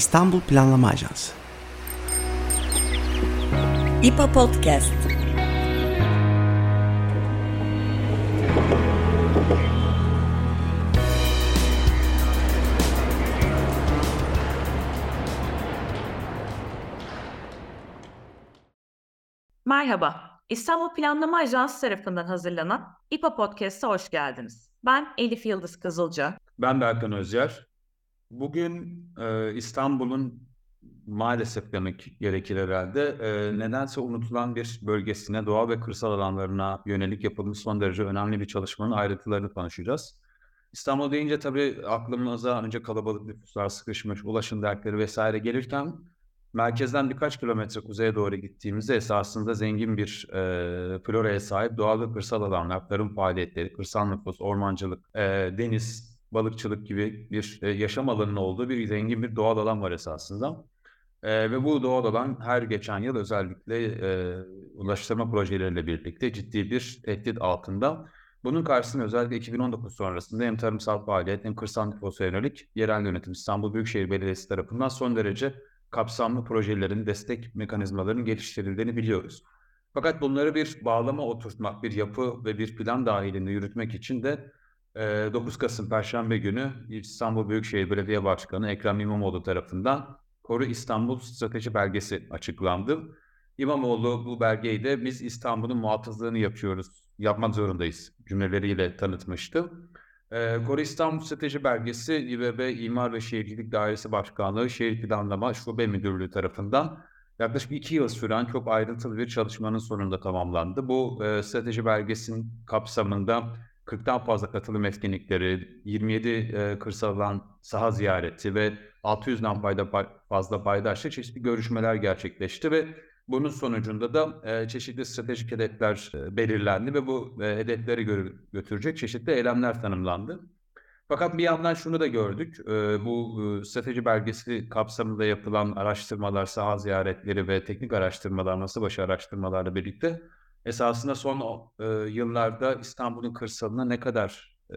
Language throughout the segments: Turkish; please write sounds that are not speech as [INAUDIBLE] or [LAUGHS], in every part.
İstanbul Planlama Ajansı. İPA Podcast. Merhaba, İstanbul Planlama Ajansı tarafından hazırlanan İPA Podcast'a hoş geldiniz. Ben Elif Yıldız Kızılca. Ben Berkan Özyer. Bugün e, İstanbul'un maalesef demek gerekir herhalde e, nedense unutulan bir bölgesine, doğa ve kırsal alanlarına yönelik yapılmış son derece önemli bir çalışmanın ayrıntılarını konuşacağız. İstanbul deyince tabii aklımıza önce kalabalık nüfuslar, sıkışmış, ulaşım dertleri vesaire gelirken merkezden birkaç kilometre kuzeye doğru gittiğimizde esasında zengin bir e, floraya sahip doğal ve kırsal alanlar, tarım faaliyetleri, kırsal nüfus, ormancılık, e, deniz, balıkçılık gibi bir e, yaşam alanının olduğu bir zengin bir doğal alan var esasında. E, ve bu doğal alan her geçen yıl özellikle e, ulaştırma projeleriyle birlikte ciddi bir tehdit altında. Bunun karşısında özellikle 2019 sonrasında hem tarımsal faaliyet hem kırsal nüfusa yönelik yerel yönetim İstanbul Büyükşehir Belediyesi tarafından son derece kapsamlı projelerin, destek mekanizmalarının geliştirildiğini biliyoruz. Fakat bunları bir bağlama oturtmak, bir yapı ve bir plan dahilinde yürütmek için de 9 Kasım Perşembe günü İstanbul Büyükşehir Belediye Başkanı Ekrem İmamoğlu tarafından Koru İstanbul Strateji Belgesi açıklandı. İmamoğlu bu belgeyi de biz İstanbul'un muhafızlığını yapıyoruz, yapmak zorundayız cümleleriyle tanıtmıştı. Koru İstanbul Strateji Belgesi İBB İmar ve Şehircilik Dairesi Başkanlığı Şehir Planlama Şube Müdürlüğü tarafından yaklaşık iki yıl süren çok ayrıntılı bir çalışmanın sonunda tamamlandı. Bu e, strateji belgesinin kapsamında 40'tan fazla katılım etkinlikleri, 27 e, kırsal alan saha ziyareti ve 600'den fayda, fazla paydaşla çeşitli görüşmeler gerçekleşti ve bunun sonucunda da e, çeşitli stratejik hedefler e, belirlendi ve bu e, hedefleri gö- götürecek çeşitli eylemler tanımlandı. Fakat bir yandan şunu da gördük, e, bu e, strateji belgesi kapsamında yapılan araştırmalar, saha ziyaretleri ve teknik araştırmalar, masa başı araştırmalarla birlikte esasında son e, yıllarda İstanbul'un kırsalına ne kadar e,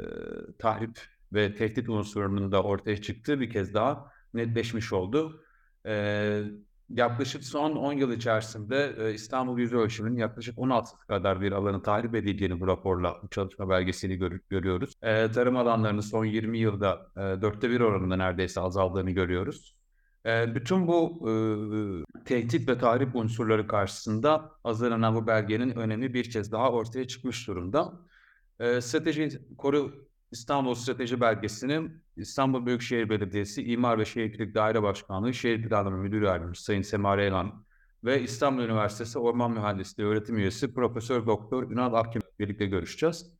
tahrip ve tehdit unsurunun da ortaya çıktığı bir kez daha netleşmiş oldu. E, yaklaşık son 10 yıl içerisinde e, İstanbul yüz ölçümünün yaklaşık 16 kadar bir alanı tahrip edildiğini bu raporla bu çalışma belgesini gör, görüyoruz. E, tarım alanlarının son 20 yılda e, dörtte bir oranında neredeyse azaldığını görüyoruz. Bütün bu e, tehdit ve tahrip unsurları karşısında hazırlanan bu belgenin önemi bir kez daha ortaya çıkmış durumda. E, strateji Koru İstanbul Strateji Belgesi'ni İstanbul Büyükşehir Belediyesi İmar ve Şehircilik Daire Başkanlığı Şehir Planlama Müdürü Yardımcısı Sayın Sema Reylan ve İstanbul Üniversitesi Orman Mühendisliği Öğretim Üyesi Profesör Doktor Ünal Akkim birlikte görüşeceğiz.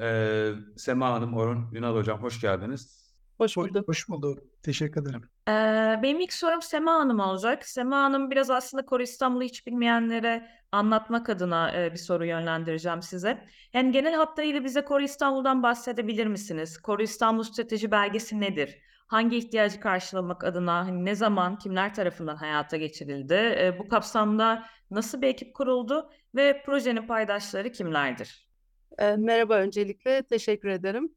Ee, Sema Hanım, Orhun, Ünal Hocam hoş geldiniz. Hoş bulduk. Hoş bulduk. Teşekkür ederim. Ee, benim ilk sorum Sema Hanım olacak. Sema Hanım biraz aslında Koru İstanbul'u hiç bilmeyenlere anlatmak adına e, bir soru yönlendireceğim size. Yani genel hatlarıyla bize Koru İstanbul'dan bahsedebilir misiniz? Koru İstanbul Strateji Belgesi nedir? Hangi ihtiyacı karşılamak adına hani ne zaman kimler tarafından hayata geçirildi? E, bu kapsamda nasıl bir ekip kuruldu ve projenin paydaşları kimlerdir? E, merhaba öncelikle teşekkür ederim.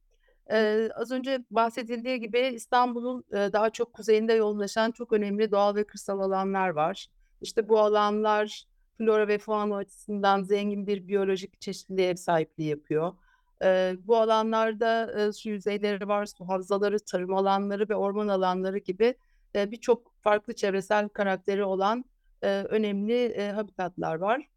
Ee, az önce bahsedildiği gibi İstanbul'un e, daha çok kuzeyinde yoğunlaşan çok önemli doğal ve kırsal alanlar var. İşte bu alanlar flora ve fauna açısından zengin bir biyolojik çeşitliliğe sahipliği yapıyor. Ee, bu alanlarda e, su yüzeyleri var, su havzaları, tarım alanları ve orman alanları gibi e, birçok farklı çevresel karakteri olan e, önemli e, habitatlar var.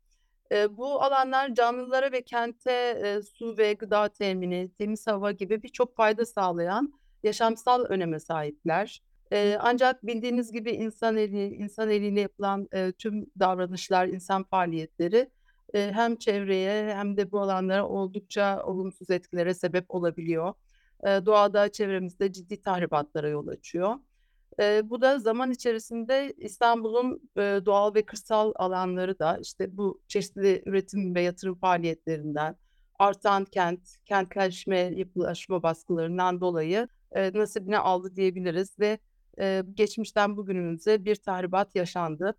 E, bu alanlar canlılara ve kente e, su ve gıda temini, temiz hava gibi birçok fayda sağlayan yaşamsal öneme sahipler. E, ancak bildiğiniz gibi insan eli, insan eliyle yapılan e, tüm davranışlar, insan faaliyetleri e, hem çevreye hem de bu alanlara oldukça olumsuz etkilere sebep olabiliyor. E, doğada, çevremizde ciddi tahribatlara yol açıyor. E, bu da zaman içerisinde İstanbul'un e, doğal ve kırsal alanları da işte bu çeşitli üretim ve yatırım faaliyetlerinden artan kent, kentleşme, yapılaşma baskılarından dolayı e, nasibine aldı diyebiliriz ve e, geçmişten bugünümüze bir tahribat yaşandı.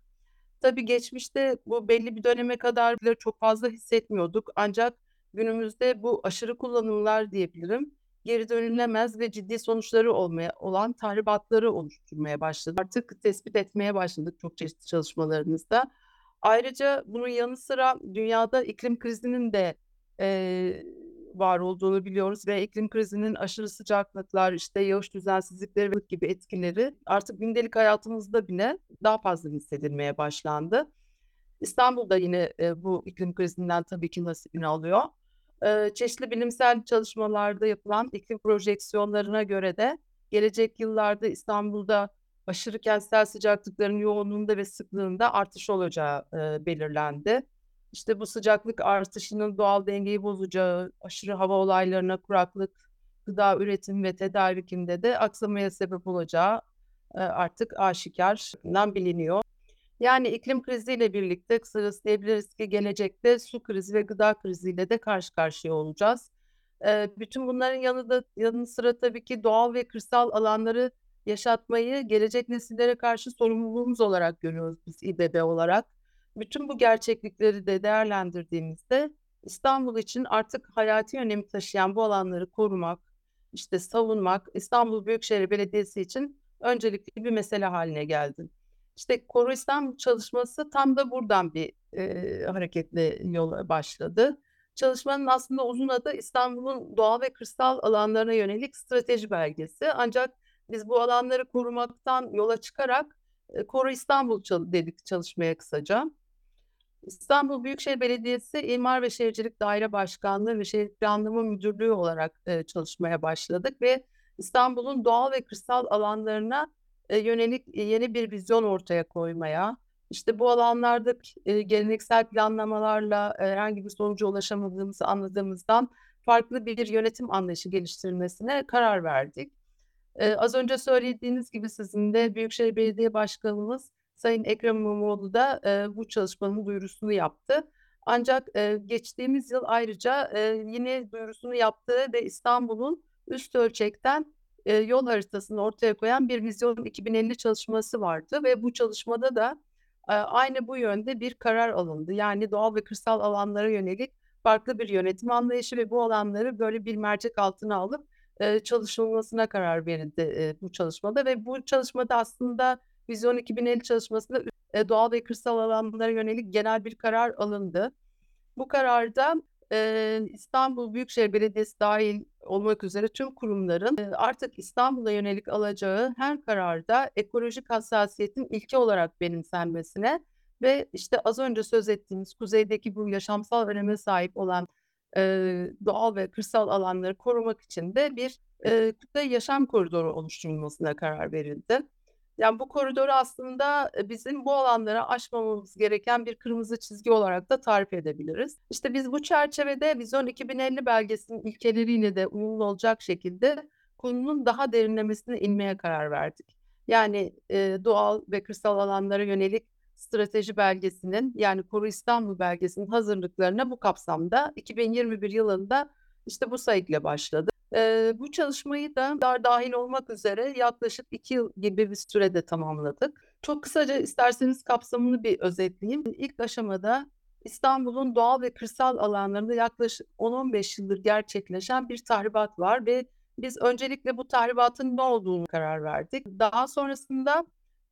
Tabii geçmişte bu belli bir döneme kadar bile çok fazla hissetmiyorduk ancak günümüzde bu aşırı kullanımlar diyebilirim geri dönülemez ve ciddi sonuçları olmaya olan tahribatları oluşturmaya başladı. Artık tespit etmeye başladık çok çeşitli çalışmalarımızda. Ayrıca bunun yanı sıra dünyada iklim krizinin de e, var olduğunu biliyoruz ve iklim krizinin aşırı sıcaklıklar, işte yağış düzensizlikleri gibi etkileri artık gündelik hayatımızda bile daha fazla hissedilmeye başlandı. İstanbul'da yine e, bu iklim krizinden tabii ki nasibini alıyor. Çeşitli bilimsel çalışmalarda yapılan iklim projeksiyonlarına göre de gelecek yıllarda İstanbul'da aşırı kentsel sıcaklıkların yoğunluğunda ve sıklığında artış olacağı e, belirlendi. İşte bu sıcaklık artışının doğal dengeyi bozacağı, aşırı hava olaylarına kuraklık, gıda üretim ve tedarikinde de aksamaya sebep olacağı e, artık aşikardan biliniyor. Yani iklim kriziyle birlikte kısacası diyebiliriz ki gelecekte su krizi ve gıda kriziyle de karşı karşıya olacağız. E, bütün bunların yanında yanı sıra tabii ki doğal ve kırsal alanları yaşatmayı gelecek nesillere karşı sorumluluğumuz olarak görüyoruz biz İBB olarak. Bütün bu gerçeklikleri de değerlendirdiğimizde İstanbul için artık hayati önemi taşıyan bu alanları korumak, işte savunmak İstanbul Büyükşehir Belediyesi için öncelikli bir mesele haline geldi. İşte Koru İstanbul çalışması tam da buradan bir e, hareketli yola başladı. Çalışmanın aslında uzun adı İstanbul'un doğal ve kırsal alanlarına yönelik strateji belgesi. Ancak biz bu alanları korumaktan yola çıkarak e, Koru İstanbul dedik çalışmaya kısaca. İstanbul Büyükşehir Belediyesi İmar ve Şehircilik Daire Başkanlığı ve Şehir Planlama Müdürlüğü olarak e, çalışmaya başladık ve İstanbul'un doğal ve kırsal alanlarına e, yönelik yeni bir vizyon ortaya koymaya, işte bu alanlarda e, geleneksel planlamalarla herhangi bir sonuca ulaşamadığımızı anladığımızdan farklı bir yönetim anlayışı geliştirmesine karar verdik. Az önce söylediğiniz gibi sizin de Büyükşehir Belediye Başkanımız Sayın Ekrem İmamoğlu da e, bu çalışmanın duyurusunu yaptı. Ancak e, geçtiğimiz yıl ayrıca e, yine duyurusunu yaptığı ve İstanbul'un üst ölçekten e, yol haritasını ortaya koyan bir Vizyon 2050 çalışması vardı ve bu çalışmada da e, aynı bu yönde bir karar alındı. Yani doğal ve kırsal alanlara yönelik farklı bir yönetim anlayışı ve bu alanları böyle bir mercek altına alıp e, çalışılmasına karar verildi e, bu çalışmada ve bu çalışmada aslında Vizyon 2050 çalışmasında e, doğal ve kırsal alanlara yönelik genel bir karar alındı. Bu kararda e, İstanbul Büyükşehir Belediyesi dahil olmak üzere tüm kurumların e, artık İstanbul'a yönelik alacağı her kararda ekolojik hassasiyetin ilke olarak benimsenmesine ve işte az önce söz ettiğimiz kuzeydeki bu yaşamsal öneme sahip olan e, doğal ve kırsal alanları korumak için de bir e, kutlu yaşam koridoru oluşturulmasına karar verildi. Yani bu koridoru aslında bizim bu alanlara aşmamamız gereken bir kırmızı çizgi olarak da tarif edebiliriz. İşte biz bu çerçevede Vizyon 2050 belgesinin ilkeleriyle de uyumlu olacak şekilde konunun daha derinlemesine inmeye karar verdik. Yani e, doğal ve kırsal alanlara yönelik strateji belgesinin yani Koru İstanbul belgesinin hazırlıklarına bu kapsamda 2021 yılında işte bu sayıkla başladı. Ee, bu çalışmayı da dar dahil olmak üzere yaklaşık iki yıl gibi bir sürede tamamladık. Çok kısaca isterseniz kapsamını bir özetleyeyim. İlk aşamada İstanbul'un doğal ve kırsal alanlarında yaklaşık 10-15 yıldır gerçekleşen bir tahribat var ve biz öncelikle bu tahribatın ne olduğunu karar verdik. Daha sonrasında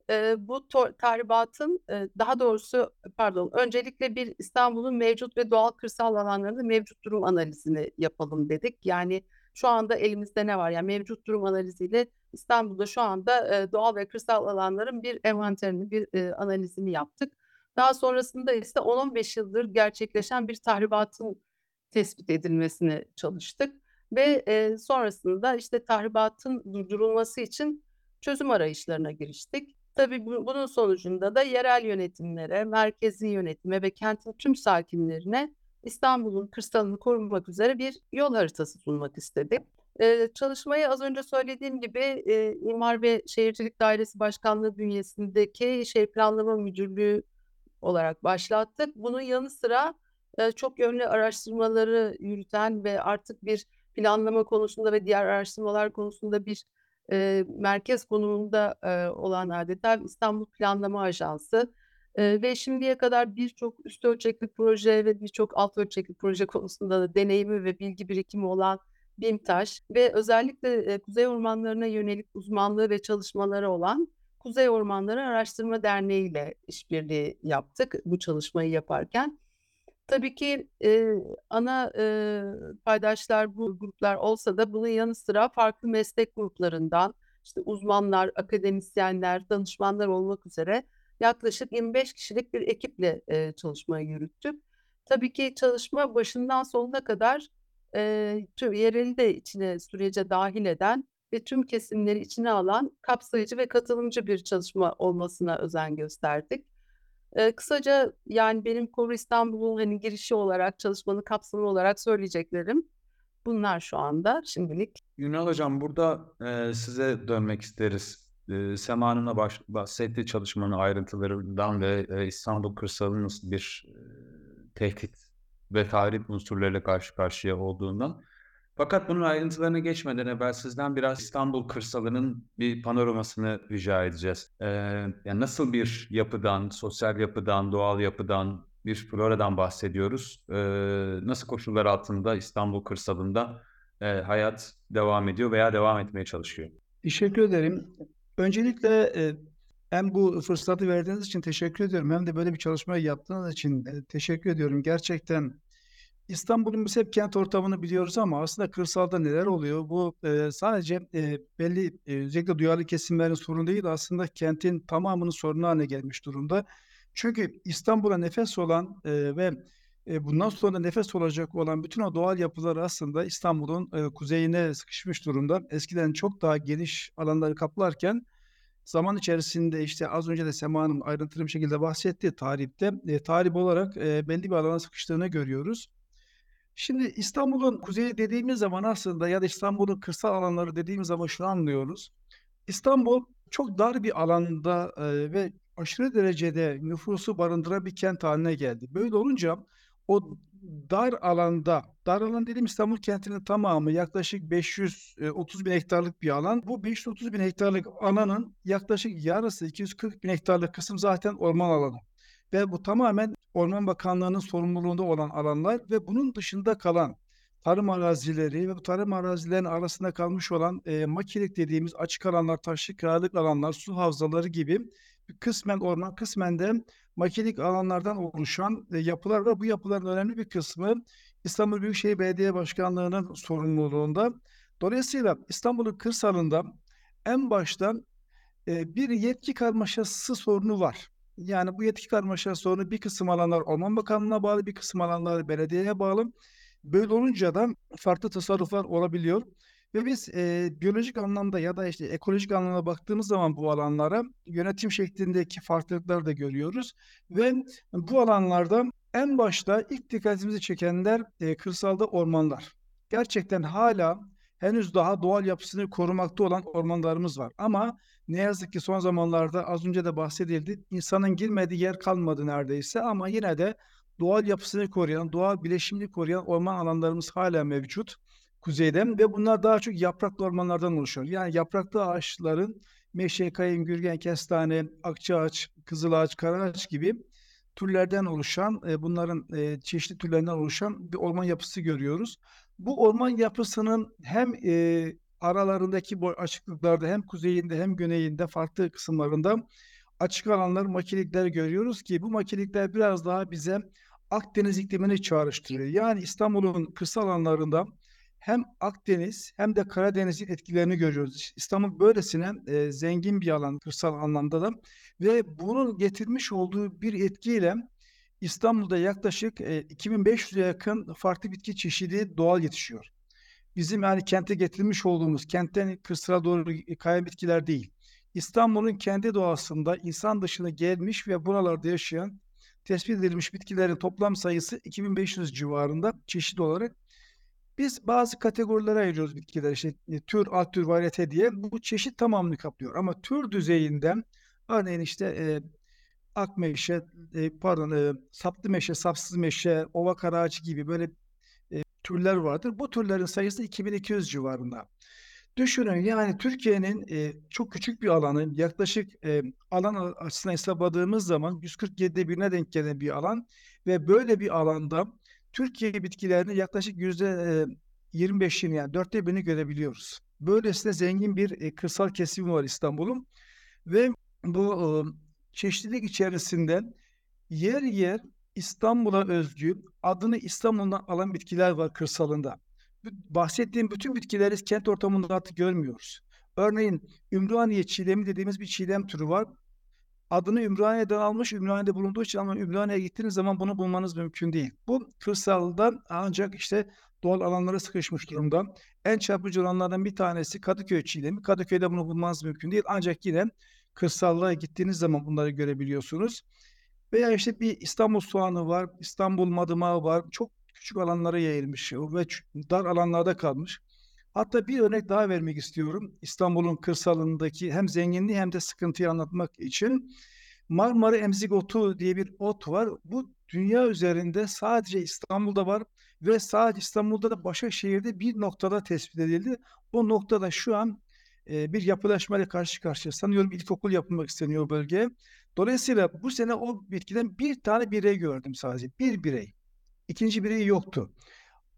e, bu tahribatın e, daha doğrusu pardon öncelikle bir İstanbul'un mevcut ve doğal kırsal alanlarında mevcut durum analizini yapalım dedik. Yani şu anda elimizde ne var? Yani mevcut durum analiziyle İstanbul'da şu anda e, doğal ve kırsal alanların bir envanterini, bir e, analizini yaptık. Daha sonrasında ise 10-15 yıldır gerçekleşen bir tahribatın tespit edilmesine çalıştık. Ve e, sonrasında işte tahribatın durdurulması için çözüm arayışlarına giriştik. Tabii bu, bunun sonucunda da yerel yönetimlere, merkezi yönetime ve kentin tüm sakinlerine İstanbul'un kırsalını korumak üzere bir yol haritası sunmak istedik. Ee, çalışmayı az önce söylediğim gibi e, İmar ve Şehircilik Dairesi Başkanlığı bünyesindeki Şehir Planlama Müdürlüğü olarak başlattık. Bunun yanı sıra e, çok yönlü araştırmaları yürüten ve artık bir planlama konusunda ve diğer araştırmalar konusunda bir e, merkez konumunda e, olan adeta İstanbul Planlama Ajansı e, ve şimdiye kadar birçok üst ölçekli proje ve birçok alt ölçekli proje [LAUGHS] konusunda da deneyimi ve bilgi birikimi olan BİMTAŞ ve özellikle e, kuzey ormanlarına yönelik uzmanlığı ve çalışmaları olan Kuzey Ormanları Araştırma Derneği ile işbirliği yaptık bu çalışmayı yaparken. Tabii ki e, ana e, paydaşlar bu gruplar olsa da bunun yanı sıra farklı meslek gruplarından işte uzmanlar, akademisyenler, danışmanlar olmak üzere yaklaşık 25 kişilik bir ekiple e, çalışmayı yürüttük. Tabii ki çalışma başından sonuna kadar e, tüm yereli de içine sürece dahil eden ve tüm kesimleri içine alan kapsayıcı ve katılımcı bir çalışma olmasına özen gösterdik. Kısaca yani benim Koru İstanbul'un hani girişi olarak çalışmanın kapsamı olarak söyleyeceklerim bunlar şu anda şimdilik. Ünal Hocam burada e, size dönmek isteriz. E, Sema Hanım'la baş, bahsettiği çalışmanın ayrıntılarından ve e, İstanbul kırsalının nasıl bir e, tehdit ve tahrip unsurlarıyla karşı karşıya olduğundan. Fakat bunun ayrıntılarına geçmeden evvel sizden biraz İstanbul kırsalının bir panoramasını rica edeceğiz. Ee, yani nasıl bir yapıdan, sosyal yapıdan, doğal yapıdan, bir floradan bahsediyoruz. Ee, nasıl koşullar altında İstanbul kırsalında e, hayat devam ediyor veya devam etmeye çalışıyor? Teşekkür ederim. Öncelikle e, hem bu fırsatı verdiğiniz için teşekkür ediyorum hem de böyle bir çalışma yaptığınız için e, teşekkür ediyorum. Gerçekten İstanbul'un biz hep kent ortamını biliyoruz ama aslında kırsalda neler oluyor? Bu e, sadece e, belli e, özellikle duyarlı kesimlerin sorunu değil aslında kentin tamamının sorunu haline gelmiş durumda. Çünkü İstanbul'a nefes olan e, ve e, bundan sonra nefes olacak olan bütün o doğal yapılar aslında İstanbul'un e, kuzeyine sıkışmış durumda. Eskiden çok daha geniş alanları kaplarken zaman içerisinde işte az önce de Sema Hanım ayrıntılı bir şekilde bahsetti tarihte. E, tarih olarak e, belli bir alana sıkıştığını görüyoruz. Şimdi İstanbul'un kuzeyi dediğimiz zaman aslında ya da İstanbul'un kırsal alanları dediğimiz zaman şunu anlıyoruz. İstanbul çok dar bir alanda ve aşırı derecede nüfusu barındıran bir kent haline geldi. Böyle olunca o dar alanda, dar alan dediğim İstanbul kentinin tamamı yaklaşık 530 bin hektarlık bir alan. Bu 530 bin hektarlık alanın yaklaşık yarısı 240 bin hektarlık kısım zaten orman alanı. Ve bu tamamen Orman Bakanlığı'nın sorumluluğunda olan alanlar ve bunun dışında kalan tarım arazileri ve bu tarım arazilerinin arasında kalmış olan e, makilik dediğimiz açık alanlar, taşlık kiralık alanlar, su havzaları gibi kısmen orman, kısmen de makilik alanlardan oluşan e, yapılar var. Bu yapıların önemli bir kısmı İstanbul Büyükşehir Belediye Başkanlığı'nın sorumluluğunda. Dolayısıyla İstanbul'un kırsalında en baştan e, bir yetki karmaşası sorunu var. Yani bu yetki karmaşası sorunu bir kısım alanlar Orman Bakanlığı'na bağlı, bir kısım alanlar belediyeye bağlı. Böyle olunca da farklı tasarruflar olabiliyor. Ve biz e, biyolojik anlamda ya da işte ekolojik anlamda baktığımız zaman bu alanlara yönetim şeklindeki farklılıkları da görüyoruz. Ve bu alanlarda en başta ilk dikkatimizi çekenler e, kırsalda ormanlar. Gerçekten hala henüz daha doğal yapısını korumakta olan ormanlarımız var. Ama ne yazık ki son zamanlarda az önce de bahsedildi. insanın girmediği yer kalmadı neredeyse ama yine de doğal yapısını koruyan, doğal bileşimini koruyan orman alanlarımız hala mevcut kuzeyde ve bunlar daha çok yapraklı ormanlardan oluşuyor. Yani yapraklı ağaçların meşe, kayın, gürgen, kestane, akçaağaç, kızılağaç, karaağaç gibi türlerden oluşan, e, bunların e, çeşitli türlerinden oluşan bir orman yapısı görüyoruz. Bu orman yapısının hem e, aralarındaki boy açıklıklarda hem kuzeyinde hem güneyinde farklı kısımlarında açık alanlar, makilikler görüyoruz ki bu makilikler biraz daha bize Akdeniz iklimini çağrıştırıyor. Yani İstanbul'un kırsal alanlarında hem Akdeniz hem de Karadeniz'in etkilerini görüyoruz. İstanbul böylesine e, zengin bir alan kırsal anlamda da ve bunun getirmiş olduğu bir etkiyle İstanbul'da yaklaşık e, 2500'e yakın farklı bitki çeşidi doğal yetişiyor. Bizim yani kente getirmiş olduğumuz kentten kırsala doğru kayan bitkiler değil. İstanbul'un kendi doğasında insan dışına gelmiş ve buralarda yaşayan tespit edilmiş bitkilerin toplam sayısı 2500 civarında çeşit olarak biz bazı kategorilere ayırıyoruz bitkiler işte e, tür, alt tür, variyete diye. Bu çeşit tamamını kaplıyor. Ama tür düzeyinden örneğin işte e, ak meşe, e, pardon e, saplı meşe, sapsız meşe, ova karaağaç gibi böyle türler vardır. Bu türlerin sayısı 2200 civarında. Düşünün yani Türkiye'nin e, çok küçük bir alanı yaklaşık e, alan açısından hesapladığımız zaman 147'de birine denk gelen bir alan ve böyle bir alanda Türkiye bitkilerini yaklaşık yüzde 25'ini yani dörtte birini görebiliyoruz. Böylesine zengin bir e, kırsal kesimi var İstanbul'un ve bu e, çeşitlilik içerisinde yer yer İstanbul'a özgü adını İstanbul'dan alan bitkiler var kırsalında. Bahsettiğim bütün bitkileri kent ortamında artık görmüyoruz. Örneğin Ümraniye çiğdemi dediğimiz bir çiğdem türü var. Adını Ümraniye'den almış, Ümraniye'de bulunduğu için ama Ümraniye'ye gittiğiniz zaman bunu bulmanız mümkün değil. Bu kırsalda ancak işte doğal alanlara sıkışmış durumda. En çarpıcı olanlardan bir tanesi Kadıköy çiğdemi. Kadıköy'de bunu bulmanız mümkün değil. Ancak yine kırsallara gittiğiniz zaman bunları görebiliyorsunuz. Veya işte bir İstanbul soğanı var, İstanbul madımağı var. Çok küçük alanlara yayılmış ve dar alanlarda kalmış. Hatta bir örnek daha vermek istiyorum. İstanbul'un kırsalındaki hem zenginliği hem de sıkıntıyı anlatmak için. Marmara emzik otu diye bir ot var. Bu dünya üzerinde sadece İstanbul'da var ve sadece İstanbul'da da Başakşehir'de bir noktada tespit edildi. O noktada şu an e, bir yapılaşmayla karşı karşıya. Sanıyorum ilkokul yapılmak isteniyor o bölgeye. Dolayısıyla bu sene o bitkiden bir tane birey gördüm sadece. Bir birey. İkinci birey yoktu.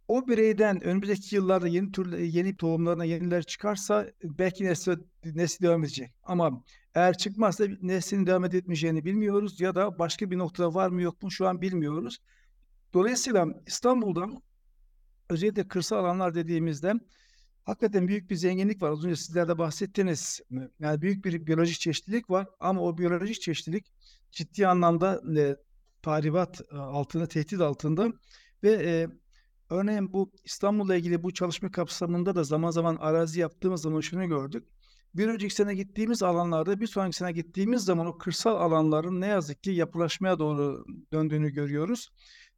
O bireyden önümüzdeki yıllarda yeni tür yeni tohumlarına yeniler çıkarsa belki nesli, nesli devam edecek. Ama eğer çıkmazsa neslin devam etmeyeceğini bilmiyoruz ya da başka bir noktada var mı yok mu şu an bilmiyoruz. Dolayısıyla İstanbul'da özellikle kırsal alanlar dediğimizde hakikaten büyük bir zenginlik var. Az önce sizler de bahsettiniz. Yani büyük bir biyolojik çeşitlilik var ama o biyolojik çeşitlilik ciddi anlamda e, tahribat e, altında, tehdit altında ve e, örneğin bu İstanbul'la ilgili bu çalışma kapsamında da zaman zaman arazi yaptığımız zaman şunu gördük. Bir önceki sene gittiğimiz alanlarda bir sonraki sene gittiğimiz zaman o kırsal alanların ne yazık ki yapılaşmaya doğru döndüğünü görüyoruz.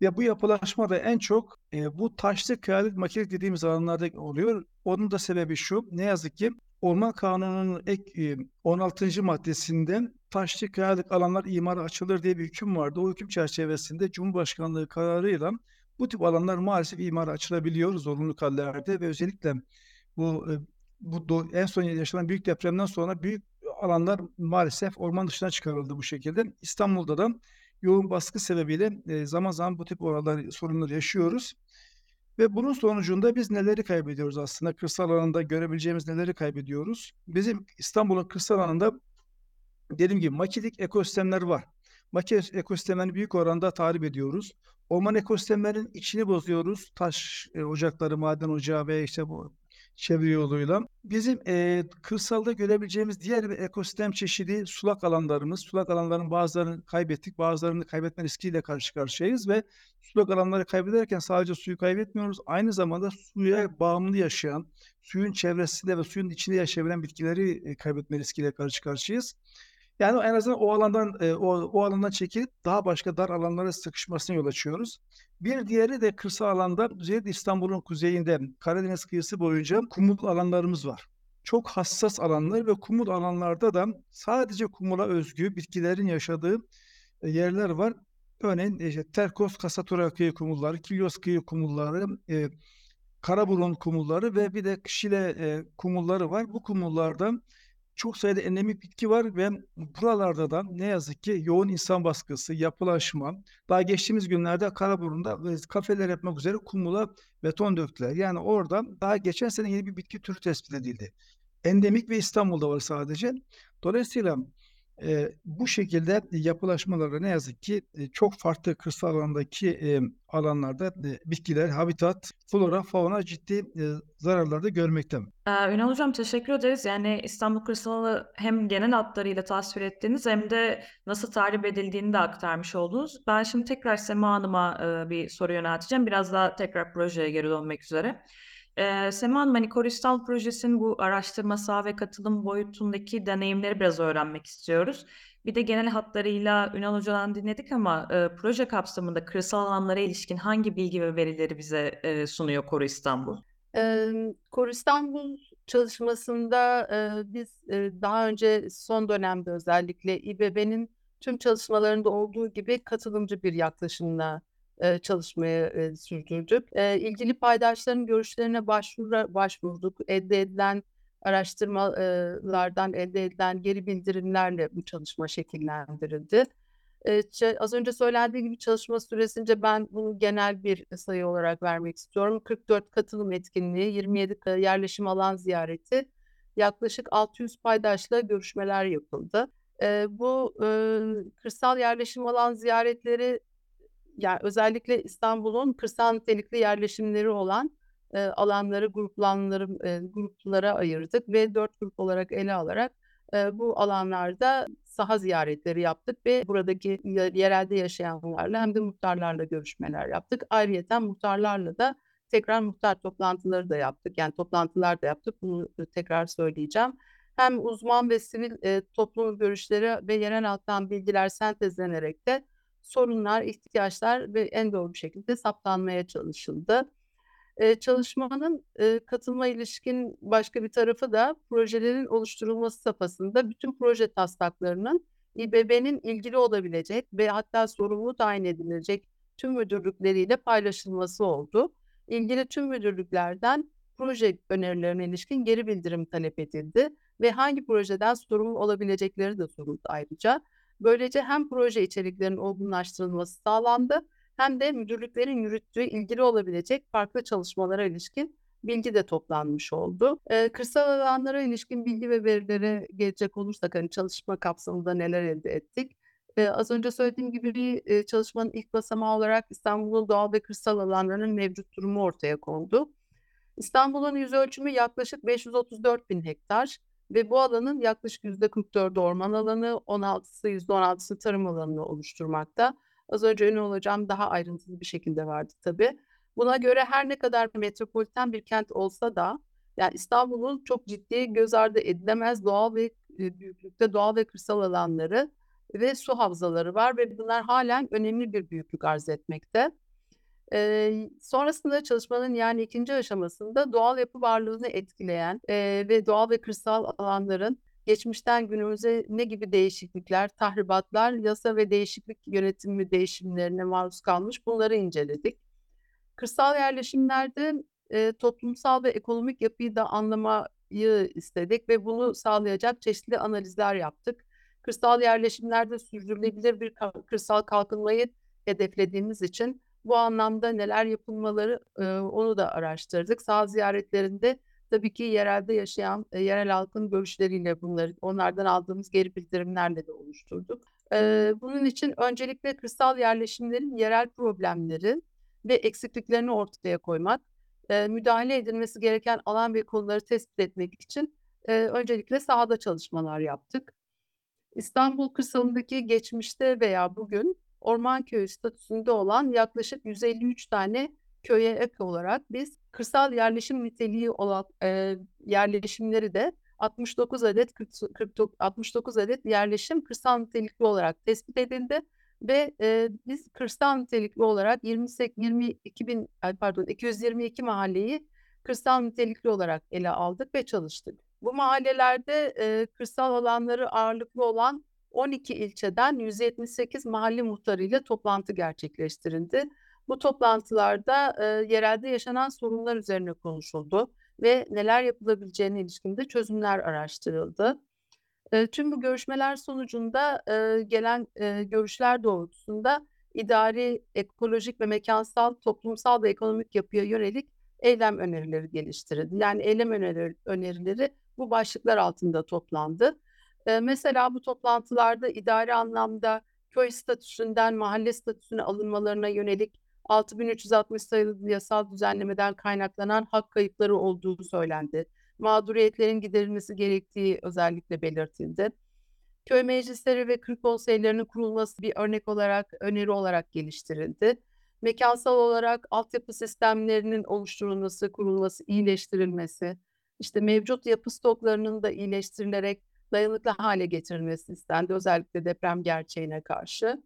Ve bu yapılaşma da en çok e, bu taşlı kayalık makinelik dediğimiz alanlarda oluyor. Onun da sebebi şu. Ne yazık ki Orman Kanunu'nun ek e, 16. maddesinde taşlı kayalık alanlar imara açılır diye bir hüküm vardı. O hüküm çerçevesinde Cumhurbaşkanlığı kararıyla bu tip alanlar maalesef imara açılabiliyor zorunlu hallerde ve özellikle bu e, bu en son yaşanan büyük depremden sonra büyük alanlar maalesef orman dışına çıkarıldı bu şekilde. İstanbul'da da yoğun baskı sebebiyle e, zaman zaman bu tip oralar sorunları yaşıyoruz. Ve bunun sonucunda biz neleri kaybediyoruz aslında? Kırsal alanda görebileceğimiz neleri kaybediyoruz? Bizim İstanbul'un kırsal alanında dediğim gibi makilik ekosistemler var. Makilik ekosistemlerini büyük oranda tahrip ediyoruz. Orman ekosistemlerinin içini bozuyoruz. Taş e, ocakları, maden ocağı ve işte bu çevre yoluyla. Bizim e, kırsalda görebileceğimiz diğer bir ekosistem çeşidi sulak alanlarımız. Sulak alanların bazılarını kaybettik, bazılarını kaybetme riskiyle karşı karşıyayız ve sulak alanları kaybederken sadece suyu kaybetmiyoruz. Aynı zamanda suya bağımlı yaşayan, suyun çevresinde ve suyun içinde yaşayabilen bitkileri e, kaybetme riskiyle karşı karşıyayız. Yani en azından o alandan e, o, o alandan çekilip daha başka dar alanlara sıkışmasına yol açıyoruz. Bir diğeri de kırsal alanda özellikle İstanbul'un kuzeyinde Karadeniz kıyısı boyunca kumul alanlarımız var. Çok hassas alanlar ve kumul alanlarda da sadece kumula özgü bitkilerin yaşadığı e, yerler var. Örneğin işte Terkos Kasatura kıyı kumulları, Kilyos kıyı kumulları, e, Karaburun kumulları ve bir de Şile e, kumulları var. Bu kumullarda çok sayıda endemik bitki var ve buralarda da ne yazık ki yoğun insan baskısı, yapılaşma, daha geçtiğimiz günlerde Karaburun'da kafeler yapmak üzere kumula beton döktüler. Yani orada daha geçen sene yeni bir bitki türü tespit edildi. Endemik ve İstanbul'da var sadece. Dolayısıyla e, bu şekilde yapılaşmalara ne yazık ki e, çok farklı kırsal alandaki e, alanlarda e, bitkiler, habitat, flora, fauna ciddi e, zararlar da görmekte. Ee, Ünal Hocam teşekkür ederiz. Yani İstanbul kırsalı hem genel hatlarıyla tasvir ettiğiniz hem de nasıl tahrip edildiğini de aktarmış oldunuz. Ben şimdi tekrar Sema Hanım'a e, bir soru yönelteceğim. Biraz daha tekrar projeye geri dönmek üzere. Ee, Sema Hanım, hani Koristal Projesi'nin bu araştırma saha ve katılım boyutundaki deneyimleri biraz öğrenmek istiyoruz. Bir de genel hatlarıyla Ünal Hoca'dan dinledik ama e, proje kapsamında kırsal alanlara ilişkin hangi bilgi ve verileri bize e, sunuyor Koru İstanbul? Eee Kor İstanbul çalışmasında eee, biz eee, daha önce son dönemde özellikle İBB'nin tüm çalışmalarında olduğu gibi katılımcı bir yaklaşımla eee, çalışmayı eee, sürdürdük. İlgili paydaşların görüşlerine başvurduk. Elde edilen araştırmalardan elde edilen geri bildirimlerle bu çalışma şekillendirildi. Az önce söylendiği gibi çalışma süresince ben bunu genel bir sayı olarak vermek istiyorum. 44 katılım etkinliği, 27 ka yerleşim alan ziyareti, yaklaşık 600 paydaşla görüşmeler yapıldı. Bu, kırsal yerleşim alan ziyaretleri, ya, özellikle İstanbul'un kırsal nitelikli yerleşimleri olan, eee, alanları gruplanlarım eee, gruplara ayırdık ve 4 grup olarak ele alarak, eee, bu alanlarda saha ziyaretleri yaptık ve buradaki ye yerelde yaşayanlarla hem de muhtarlarla görüşmeler yaptık. Ayrıyeten muhtarlarla da tekrar muhtar toplantıları da yaptık. Yani toplantılar da yaptık. Bunu, ııı, tekrar söyleyeceğim. Hem uzman ve sivil, eee, toplum görüşleri ve yerel halktan bilgiler sentezlenerek de sorunlar, ihtiyaçlar ve en doğru bir şekilde saptanmaya çalışıldı. Eee, çalışmanın, eee, katılıma ilişkin başka bir tarafı da projelerin oluşturulması safhasında bütün proje taslaklarının İBB'nin ilgili olabilecek ve hatta sorumlu tayin edilecek tüm müdürlükleriyle paylaşılması oldu. İlgili tüm müdürlüklerden proje önerilerine ilişkin geri bildirim talep edildi ve hangi projeden sorumlu olabilecekleri de soruldu ayrıca. Böylece hem proje içeriklerinin olgunlaştırılması sağlandı hem de müdürlüklerin yürüttüğü ilgili olabilecek farklı çalışmalara ilişkin bilgi de toplanmış oldu. Eee, kırsal alanlara ilişkin bilgi ve verilere gelecek olursak, hani, çalışma kapsamında neler elde ettik? Eee, az önce söylediğim gibi eee, çalışmanın ilk basamağı olarak İstanbul'un doğal ve kırsal alanlarının mevcut durumu ortaya kondu. İstanbul'un yüzölçümü yaklaşık 534.000 hektar ve bu alanın yaklaşık %44'ü orman alanı, 16'sı %16'sı tarım alanını oluşturmakta. Az önce Ünal Hocam daha ayrıntılı bir şekilde verdi tabii. Buna göre her ne kadar metropoliten bir kent olsa da, yani, İstanbul'un çok ciddi göz ardı edilemez doğal ve, eee, büyüklükte doğal ve kırsal alanları ve su havzaları var ve bunlar hâlen önemli bir büyüklük arz etmekte. Eee, sonrasında çalışmanın, yani, 2. aşamasında doğal yapı varlığını etkileyen, eee, ve doğal ve kırsal alanların geçmişten günümüze ne gibi değişiklikler, tahribatlar, yasa ve değişiklik yönetimi değişimlerine maruz kalmış bunları inceledik. Kırsal yerleşimlerde, eee, toplumsal ve ekonomik yapıyı da anlamayı istedik ve bunu sağlayacak çeşitli analizler yaptık. Kırsal yerleşimlerde sürdürülebilir bir kırsal kalkınmayı hedeflediğimiz için bu anlamda neler yapılmaları, ııı, onu da araştırdık. Saha ziyaretlerinde tabii ki yerelde yaşayan, eee, yerel halkın görüşleriyle bunları onlardan aldığımız geri bildirimlerle de oluşturduk. Eee, bunun için öncelikle kırsal yerleşimlerin yerel problemleri ve eksikliklerini ortaya koymak, eee, müdahale edilmesi gereken alan ve konuları tespit etmek için, eee, öncelikle sahada çalışmalar yaptık. İstanbul kırsalındaki geçmişte veya bugün orman köyü statüsünde olan yaklaşık 153 tane köye ek olarak biz kırsal yerleşim niteliği olan, eee, yerleşimleri de 69 adet kırkso kırkdok 69 adet yerleşim kırsal nitelikli olarak tespit edildi ve, eee, biz kırsal nitelikli olarak 28 22.000 ay, pardon, 222 mahalleyi kırsal nitelikli olarak ele aldık ve çalıştık. Bu mahallelerde, eee, kırsal alanları ağırlıklı olan 12 ilçeden 178 mahalle muhtarıyla toplantı gerçekleştirildi. Bu toplantılarda, eee, yerelde yaşanan sorunlar üzerine konuşuldu ve neler yapılabileceğine ilişkin de çözümler araştırıldı. Eee, tüm bu görüşmeler sonucunda, eee, gelen, eee, görüşler doğrultusunda idari, ekolojik ve mekânsal, toplumsal ve ekonomik yapıya yönelik eylem önerileri geliştirildi. Yani eylem öneri önerileri bu başlıklar altında toplandı. Mesela bu toplantılarda idari anlamda köy statüsünden mahalle statüsüne alınmalarına yönelik 6360 sayılı yasal düzenlemeden kaynaklanan hak kayıpları olduğu söylendi. Mağduriyetlerin giderilmesi gerektiği özellikle belirtildi. Köy meclisleri ve köy konseylerinin kurulması bir örnek olarak, öneri olarak geliştirildi. Mekânsal olarak altyapı sistemlerinin oluşturulması, kurulması, iyileştirilmesi, işte, mevcut yapı stoklarının da iyileştirilerek dayanıklı hâle getirilmesi istendi, özellikle deprem gerçeğine karşı.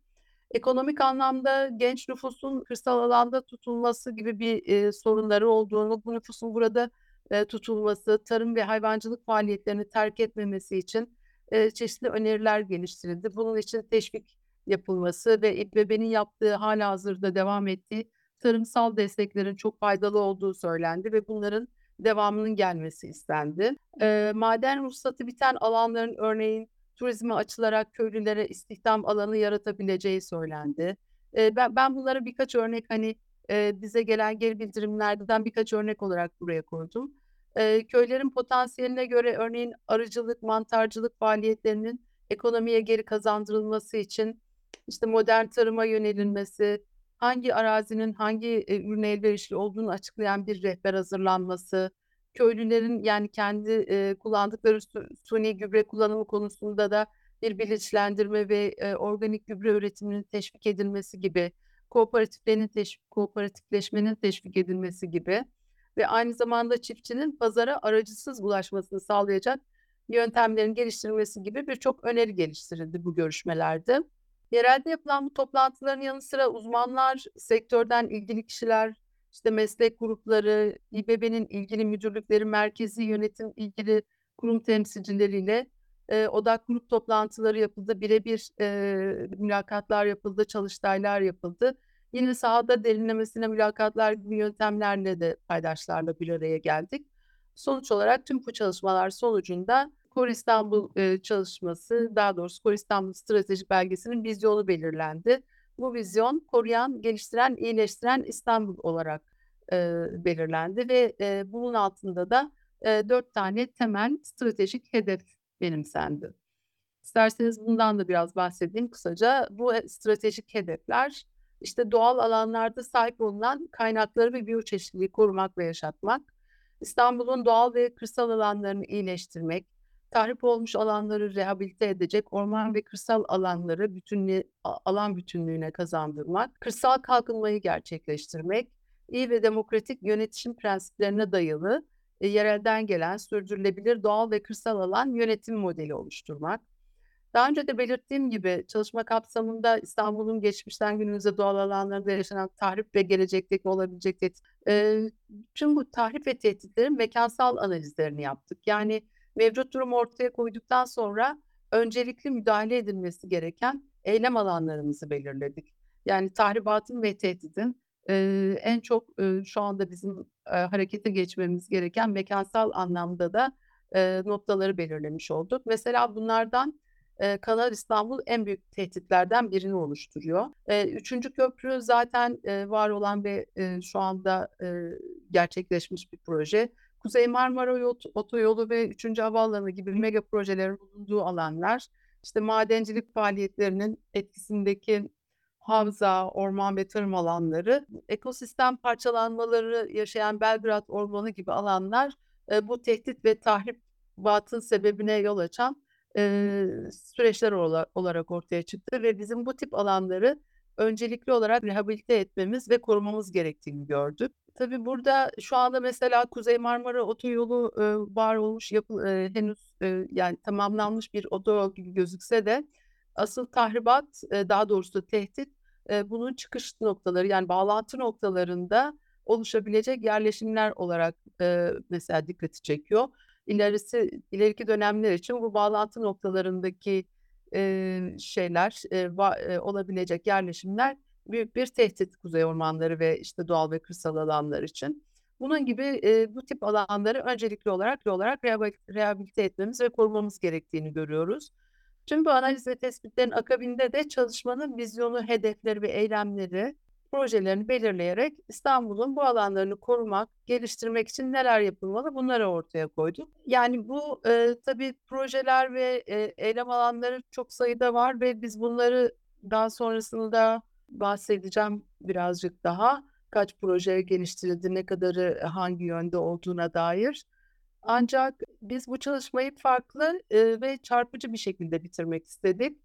Ekonomik anlamda genç nüfusun kırsal alanda tutulması gibi bir, eee, sorunları olduğunu, bu nüfusun burada, eee, tutulması, tarım ve hayvancılık faaliyetlerini terk etmemesi için, eee, çeşitli öneriler geliştirildi. Bunun için teşvik yapılması ve İBB'nin yaptığı hâlihazırda devam ettiği tarımsal desteklerin çok faydalı olduğu söylendi ve bunların devamının gelmesi istendi. Eee, maden ruhsatı biten alanların örneğin turizme açılarak köylülere istihdam alanı yaratabileceği söylendi. Eee, ben ben bunlara birkaç örnek, hani, eee, bize gelen geri bildirimlerden birkaç örnek olarak buraya koydum. Eee, köylerin potansiyeline göre örneğin arıcılık, mantarcılık faaliyetlerinin ekonomiye geri kazandırılması için, işte, modern tarıma yönelilmesi, hangi arazinin hangi, eee, ürüne elverişli olduğunu açıklayan bir rehber hazırlanması, köylülerin, yani, kendi, eee, kullandıkları su suni gübre kullanımı konusunda da bir bilinçlendirme ve, eee, organik gübre üretiminin teşvik edilmesi gibi, kooperatiflerin teşvik kooperatifleşmenin teşvik edilmesi gibi ve aynı zamanda çiftçinin pazara aracısız ulaşmasını sağlayacak yöntemlerin geliştirilmesi gibi birçok öneri geliştirildi bu görüşmelerde. Yerelde yapılan bu toplantıların yanı sıra uzmanlar, sektörden ilgili kişiler, işte, meslek grupları, İBB'nin ilgili müdürlükleri, merkezi yönetim ilgili kurum temsilcileriyle, eee, odak grup toplantıları yapıldı. Birebir, eee, mülakatlar yapıldı, çalıştaylar yapıldı. Yine sahada derinlemesine mülakatlar gibi yöntemlerle de paydaşlarla bir araya geldik. Sonuç olarak tüm bu çalışmalar sonucunda Core İstanbul, eee, çalışması, daha doğrusu Core İstanbul Stratejik Belgesi'nin vizyonu belirlendi. Bu vizyon koruyan, geliştiren, iyileştiren İstanbul olarak, eee, belirlendi ve, eee, bunun altında da, eee, 4 tane temel stratejik hedef benimsendi. İsterseniz bundan da biraz bahsedeyim kısaca. Bu, stratejik hedefler, işte, doğal alanlarda sahip olunan kaynakları ve biyoçeşitliliği korumak ve yaşatmak, İstanbul'un doğal ve kırsal alanlarını iyileştirmek, tahrip olmuş alanları rehabilite edecek, orman ve kırsal alanları bütünlüğü a alan bütünlüğüne kazandırmak, kırsal kalkınmayı gerçekleştirmek, iyi ve demokratik yönetişim prensiplerine dayalı, eee, yerelden gelen sürdürülebilir doğal ve kırsal alan yönetim modeli oluşturmak. Daha önce de belirttiğim gibi çalışma kapsamında İstanbul'un geçmişten günümüze doğal alanlarında yaşanan tahrip ve gelecekteki olabilecek tehdit eee, tüm bu tahrip ve tehditlerin mekânsal analizlerini yaptık. Yani mevcut durumu ortaya koyduktan sonra öncelikli müdahale edilmesi gereken eylem alanlarımızı belirledik. Yani tahribatın ve tehditin, eee, en çok, eee, şu anda bizim, eee, harekete geçmemiz gereken mekânsal anlamda da, eee, noktaları belirlemiş olduk. Mesela bunlardan, eee, Kanal İstanbul en büyük tehditlerden birini oluşturuyor. Eee, 3. köprü zaten, eee, var olan ve, eee, şu anda, eee, gerçekleşmiş bir proje. Kuzey Marmara Otoyolu ve 3. Havaalanı gibi mega projelerin bulunduğu alanlar, işte, madencilik faaliyetlerinin etkisindeki havza, orman ve tarım alanları, ekosistem parçalanmaları yaşayan Belgrad Ormanı gibi alanlar, eee, bu tehdit ve tahribatın sebebine yol açan, eee, süreçler ola olarak ortaya çıktı ve bizim bu tip alanları öncelikli olarak rehabilite etmemiz ve korumamız gerektiğini gördük. Tabii burada şu anda mesela Kuzey Marmara Otoyolu, eee, var olmuş, yapı eee, henüz, eee, yani tamamlanmış bir otoyol gibi gözükse de asıl tahribat, eee, daha doğrusu tehdit, eee, bunun çıkış noktaları, yani bağlantı noktalarında oluşabilecek yerleşimler olarak, eee, mesela dikkati çekiyor. İlerisi ileriki dönemler için bu bağlantı noktalarındaki, eee, şeyler, eee, va eee, olabilecek yerleşimler büyük bir tehdit kuzey ormanları ve, işte, doğal ve kırsal alanlar için. Bunun gibi, eee, bu tip alanları öncelikli olarak olarak rehabil rehabilite etmemiz ve korumamız gerektiğini görüyoruz. Tüm bu analiz ve tespitlerin akabinde de çalışmanın vizyonu, hedefleri ve eylemleri, projelerini belirleyerek İstanbul'un bu alanlarını korumak, geliştirmek için neler yapılmalı bunları ortaya koyduk. Yani bu, eee, tabii projeler ve, eee, eylem alanları çok sayıda var ve biz bunları daha sonrasında bahsedeceğim birazcık daha. Kaç proje geliştirildi, ne kadarı hangi yönde olduğuna dair. Ancak biz bu çalışmayı farklı, eee, ve çarpıcı bir şekilde bitirmek istedik.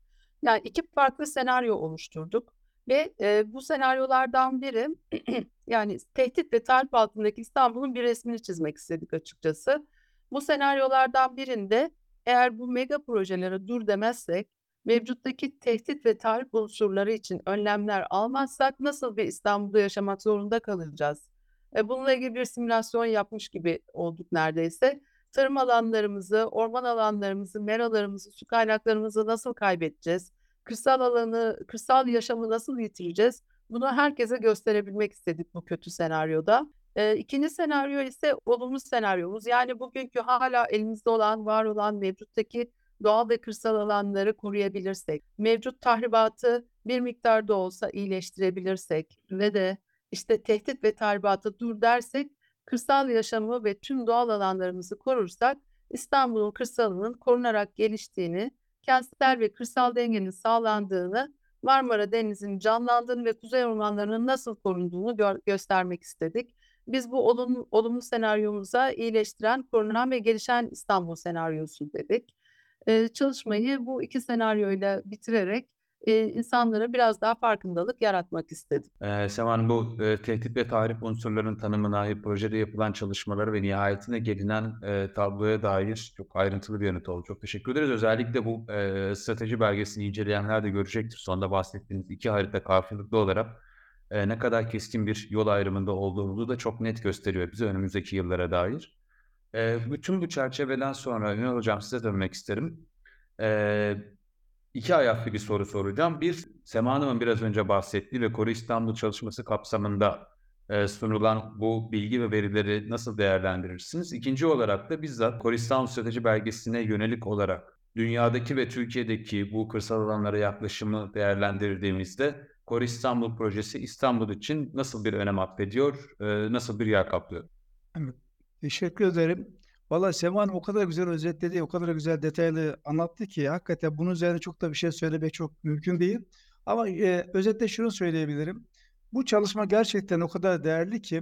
Yani 2 farklı senaryo oluşturduk ve, eee, bu senaryolardan biri [CLEARS THROAT] yani tehdit ve tahrip altındaki İstanbul'un bir resmini çizmek istedik açıkçası. Bu senaryolardan birinde eğer bu mega projelere dur demezsek, mevcuttaki tehdit ve tahrip unsurları için önlemler almazsak nasıl bir İstanbul'da yaşamak zorunda kalacağız? Eee, bununla ilgili bir simülasyon yapmış gibi olduk neredeyse. Tarım alanlarımızı, orman alanlarımızı, meralarımızı, su kaynaklarımızı nasıl kaybedeceğiz? Kırsal alanı, kırsal yaşamı nasıl yitireceğiz? Bunu herkese gösterebilmek istedik bu kötü senaryoda. Eee, 2'nci senaryo ise olumlu senaryomuz. Yani bugünkü hâlâ elimizde olan, var olan, mevcuttaki doğal ve kırsal alanları koruyabilirsek, mevcut tahribatı bir miktar da olsa iyileştirebilirsek ve de işte tehdit ve tahribata dur dersek, kırsal yaşamı ve tüm doğal alanlarımızı korursak İstanbul'un kırsalının korunarak geliştiğini, kentsel ve kırsal dengenin sağlandığını, Marmara Denizi'nin canlandığını ve kuzey ormanlarının nasıl korunduğunu gö- göstermek istedik. Biz bu olumlu, olumlu senaryomuza iyileştiren, korunan ve gelişen İstanbul senaryosu dedik. Ee, çalışmayı bu iki senaryoyla bitirerek e, insanlara biraz daha farkındalık yaratmak istedim. Ee, Sevan bu e, tehdit ve tahrip unsurlarının tanımına, projede yapılan çalışmaları ve nihayetine gelinen e, tabloya dair çok ayrıntılı bir yanıt oldu. Çok teşekkür ederiz. Özellikle bu e, strateji belgesini inceleyenler de görecektir. Sonunda bahsettiğiniz iki harita karşılıklı olarak e, ne kadar keskin bir yol ayrımında olduğumuzu da çok net gösteriyor bize önümüzdeki yıllara dair. E, bütün bu çerçeveden sonra Ünal Hocam size dönmek isterim. E, iki ayaklı bir soru soracağım. Bir, Sema Hanım'ın biraz önce bahsettiği ve Koru İstanbul çalışması kapsamında e, sunulan bu bilgi ve verileri nasıl değerlendirirsiniz? İkinci olarak da bizzat Koru İstanbul Strateji Belgesi'ne yönelik olarak dünyadaki ve Türkiye'deki bu kırsal alanlara yaklaşımı değerlendirdiğimizde Koru İstanbul projesi İstanbul için nasıl bir önem atfediyor, e, nasıl bir yer kaplıyor? Evet, teşekkür ederim. Valla Sema Hanım o kadar güzel özetledi, o kadar güzel detaylı anlattı ki hakikaten bunun üzerine çok da bir şey söylemek çok mümkün değil. Ama e, özetle şunu söyleyebilirim. Bu çalışma gerçekten o kadar değerli ki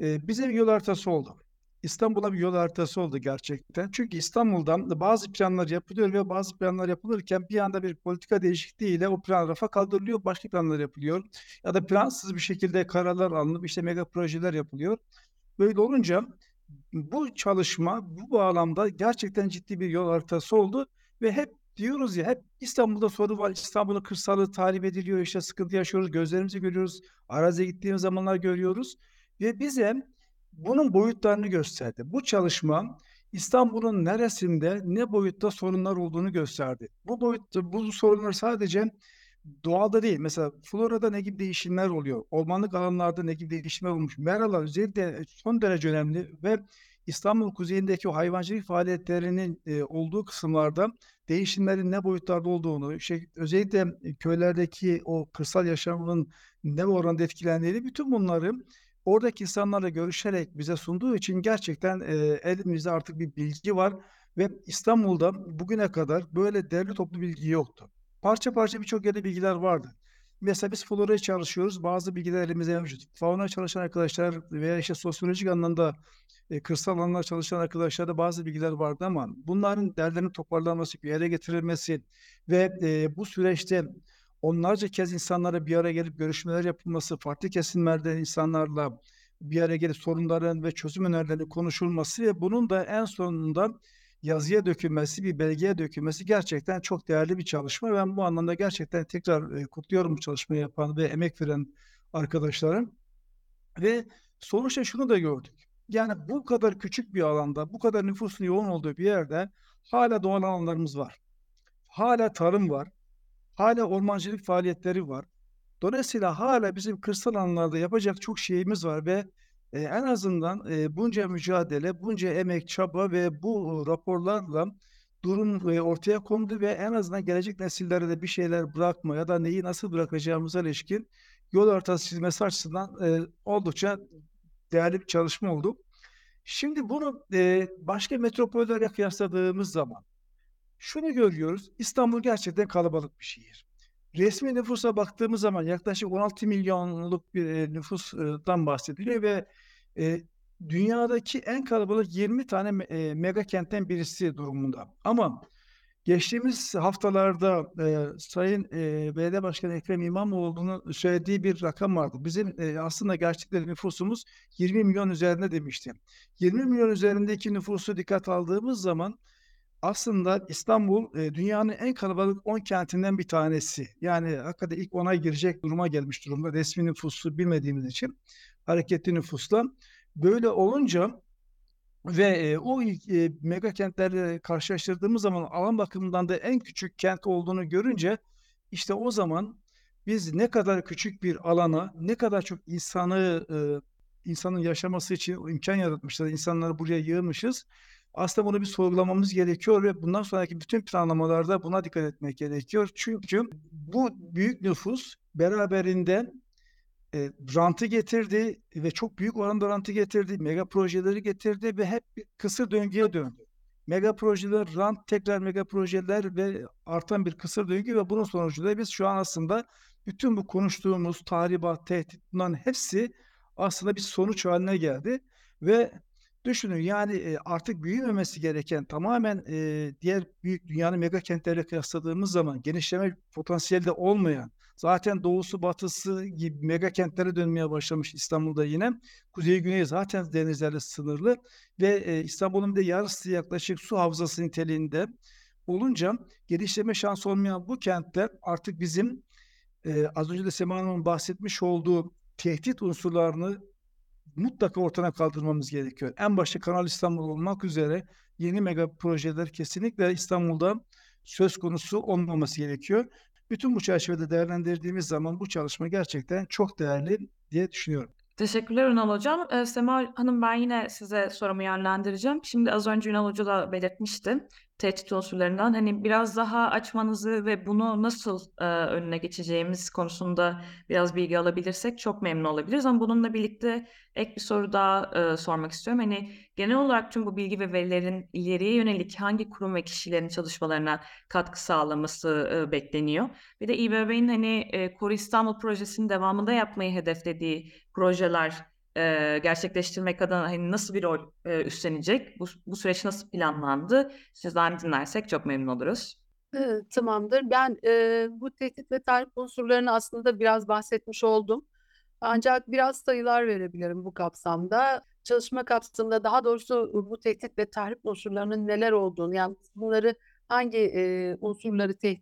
e, bize bir yol haritası oldu. İstanbul'a bir yol haritası oldu gerçekten. Çünkü İstanbul'dan bazı planlar yapılıyor ve bazı planlar yapılırken bir anda bir politika değişikliğiyle o plan rafa kaldırılıyor, başka planlar yapılıyor. Ya da plansız bir şekilde kararlar alınıp işte mega projeler yapılıyor. Böyle olunca bu çalışma bu bağlamda gerçekten ciddi bir yol haritası oldu ve hep diyoruz ya hep İstanbul'da sorun var. İstanbul'un kırsalı tahrip ediliyor. işte sıkıntı yaşıyoruz. Gözlerimizi görüyoruz. Araziye gittiğimiz zamanlar görüyoruz. Ve bize bunun boyutlarını gösterdi. Bu çalışma İstanbul'un neresinde ne boyutta sorunlar olduğunu gösterdi. Bu boyutta bu sorunlar sadece doğada değil. Mesela florada ne gibi değişimler oluyor? Ormanlık alanlarda ne gibi değişimler olmuş? Meralar özellikle son derece önemli ve İstanbul kuzeyindeki o hayvancılık faaliyetlerinin e, olduğu kısımlarda değişimlerin ne boyutlarda olduğunu, şey, özellikle köylerdeki o kırsal yaşamın ne oranda etkilendiğini bütün bunları oradaki insanlarla görüşerek bize sunduğu için gerçekten e, elimizde artık bir bilgi var ve İstanbul'da bugüne kadar böyle derli toplu bilgi yoktu. Parça parça birçok yerde bilgiler vardı. Mesela biz floraya çalışıyoruz. Bazı bilgiler elimizde mevcut. Fauna çalışan arkadaşlar veya işte sosyolojik anlamda e, kırsal alanlar çalışan arkadaşlarda bazı bilgiler vardı ama bunların derlerinin toparlanması, bir yere getirilmesi ve e, bu süreçte onlarca kez insanlara bir araya gelip görüşmeler yapılması, farklı kesimlerden insanlarla bir araya gelip sorunların ve çözüm önerilerinin konuşulması ve bunun da en sonunda yazıya dökülmesi, bir belgeye dökülmesi gerçekten çok değerli bir çalışma. Ben bu anlamda gerçekten tekrar e, kutluyorum bu çalışmayı yapan ve emek veren arkadaşlarım. Ve sonuçta şunu da gördük. Yani bu kadar küçük bir alanda, bu kadar nüfusun yoğun olduğu bir yerde hala doğal alanlarımız var. Hala tarım var. Hala ormancılık faaliyetleri var. Dolayısıyla hala bizim kırsal alanlarda yapacak çok şeyimiz var ve e, en azından e, bunca mücadele, bunca emek, çaba ve bu raporlarla durum e, ortaya kondu ve en azından gelecek nesillere de bir şeyler bırakma ya da neyi nasıl bırakacağımıza ilişkin yol haritası çizmesi açısından e, oldukça değerli bir çalışma oldu. Şimdi bunu e, başka metropollerle kıyasladığımız zaman şunu görüyoruz. İstanbul gerçekten kalabalık bir şehir. Resmi nüfusa baktığımız zaman yaklaşık 16 milyonluk bir e, nüfustan bahsediliyor ve e, dünyadaki en kalabalık 20 tane e, mega kentten birisi durumunda. Ama geçtiğimiz haftalarda Sayın e, Belediye Başkanı Ekrem İmamoğlu'nun söylediği bir rakam vardı. Bizim aslında gerçekten nüfusumuz 20 milyon üzerinde demişti. 20 milyon üzerindeki nüfusu dikkat aldığımız zaman aslında İstanbul e, dünyanın en kalabalık 10 kentinden bir tanesi. Yani hakikaten ilk 10'a girecek duruma gelmiş durumda. Resmi nüfusu bilmediğimiz için hareketli nüfusla. Böyle olunca ve e, o e, mega kentlerle karşılaştırdığımız zaman alan bakımından da en küçük kent olduğunu görünce işte o zaman biz ne kadar küçük bir alana ne kadar çok insanı e, insanın yaşaması için imkan yaratmışlar. insanları buraya yığmışız. Aslında bunu bir sorgulamamız gerekiyor ve bundan sonraki bütün planlamalarda buna dikkat etmek gerekiyor. Çünkü bu büyük nüfus beraberinde e, rantı getirdi ve çok büyük oranda rantı getirdi, mega projeleri getirdi ve hep bir kısır döngüye döndü. Mega projeler, rant, tekrar mega projeler ve artan bir kısır döngü ve bunun sonucunda biz şu an aslında bütün bu konuştuğumuz tahribat, tehdit bunların hepsi aslında bir sonuç haline geldi ve düşünün yani artık büyümemesi gereken tamamen diğer büyük dünyanın mega kentleriyle kıyasladığımız zaman genişleme potansiyeli de olmayan zaten doğusu batısı gibi mega kentlere dönmeye başlamış İstanbul'da yine. Kuzey güneyi zaten denizlerle sınırlı ve İstanbul'un bir de yarısı yaklaşık su havzası niteliğinde olunca geliştirme şansı olmayan bu kentler artık bizim az önce de Sema Hanım'ın bahsetmiş olduğu tehdit unsurlarını mutlaka ortadan kaldırmamız gerekiyor. En başta Kanal İstanbul olmak üzere yeni mega projeler kesinlikle İstanbul'da söz konusu olmaması gerekiyor. Bütün bu çerçevede değerlendirdiğimiz zaman bu çalışma gerçekten çok değerli diye düşünüyorum. Teşekkürler Ünal Hocam. Ee, Sema Hanım ben yine size sorumu yönlendireceğim. Şimdi az önce Ünal Hoca da belirtmişti tehdit unsurlarından. Hani biraz daha açmanızı ve bunu nasıl e, önüne geçeceğimiz konusunda biraz bilgi alabilirsek çok memnun olabiliriz. Ama bununla birlikte ek bir soru daha e, sormak istiyorum. Hani genel olarak tüm bu bilgi ve verilerin ileriye yönelik hangi kurum ve kişilerin çalışmalarına katkı sağlaması e, bekleniyor? Bir de İBB'nin hani e, Koru İstanbul projesinin devamında yapmayı hedeflediği projeler e, gerçekleştirmek adına hani nasıl bir rol e, üstlenecek? Bu, bu süreç nasıl planlandı? Sizden dinlersek çok memnun oluruz. Tamamdır. Ben e, bu tehdit ve tahrip unsurlarını aslında biraz bahsetmiş oldum. Ancak biraz sayılar verebilirim bu kapsamda. Çalışma kapsamında daha doğrusu bu tehdit ve tahrip unsurlarının neler olduğunu, yani bunları hangi e, unsurları te-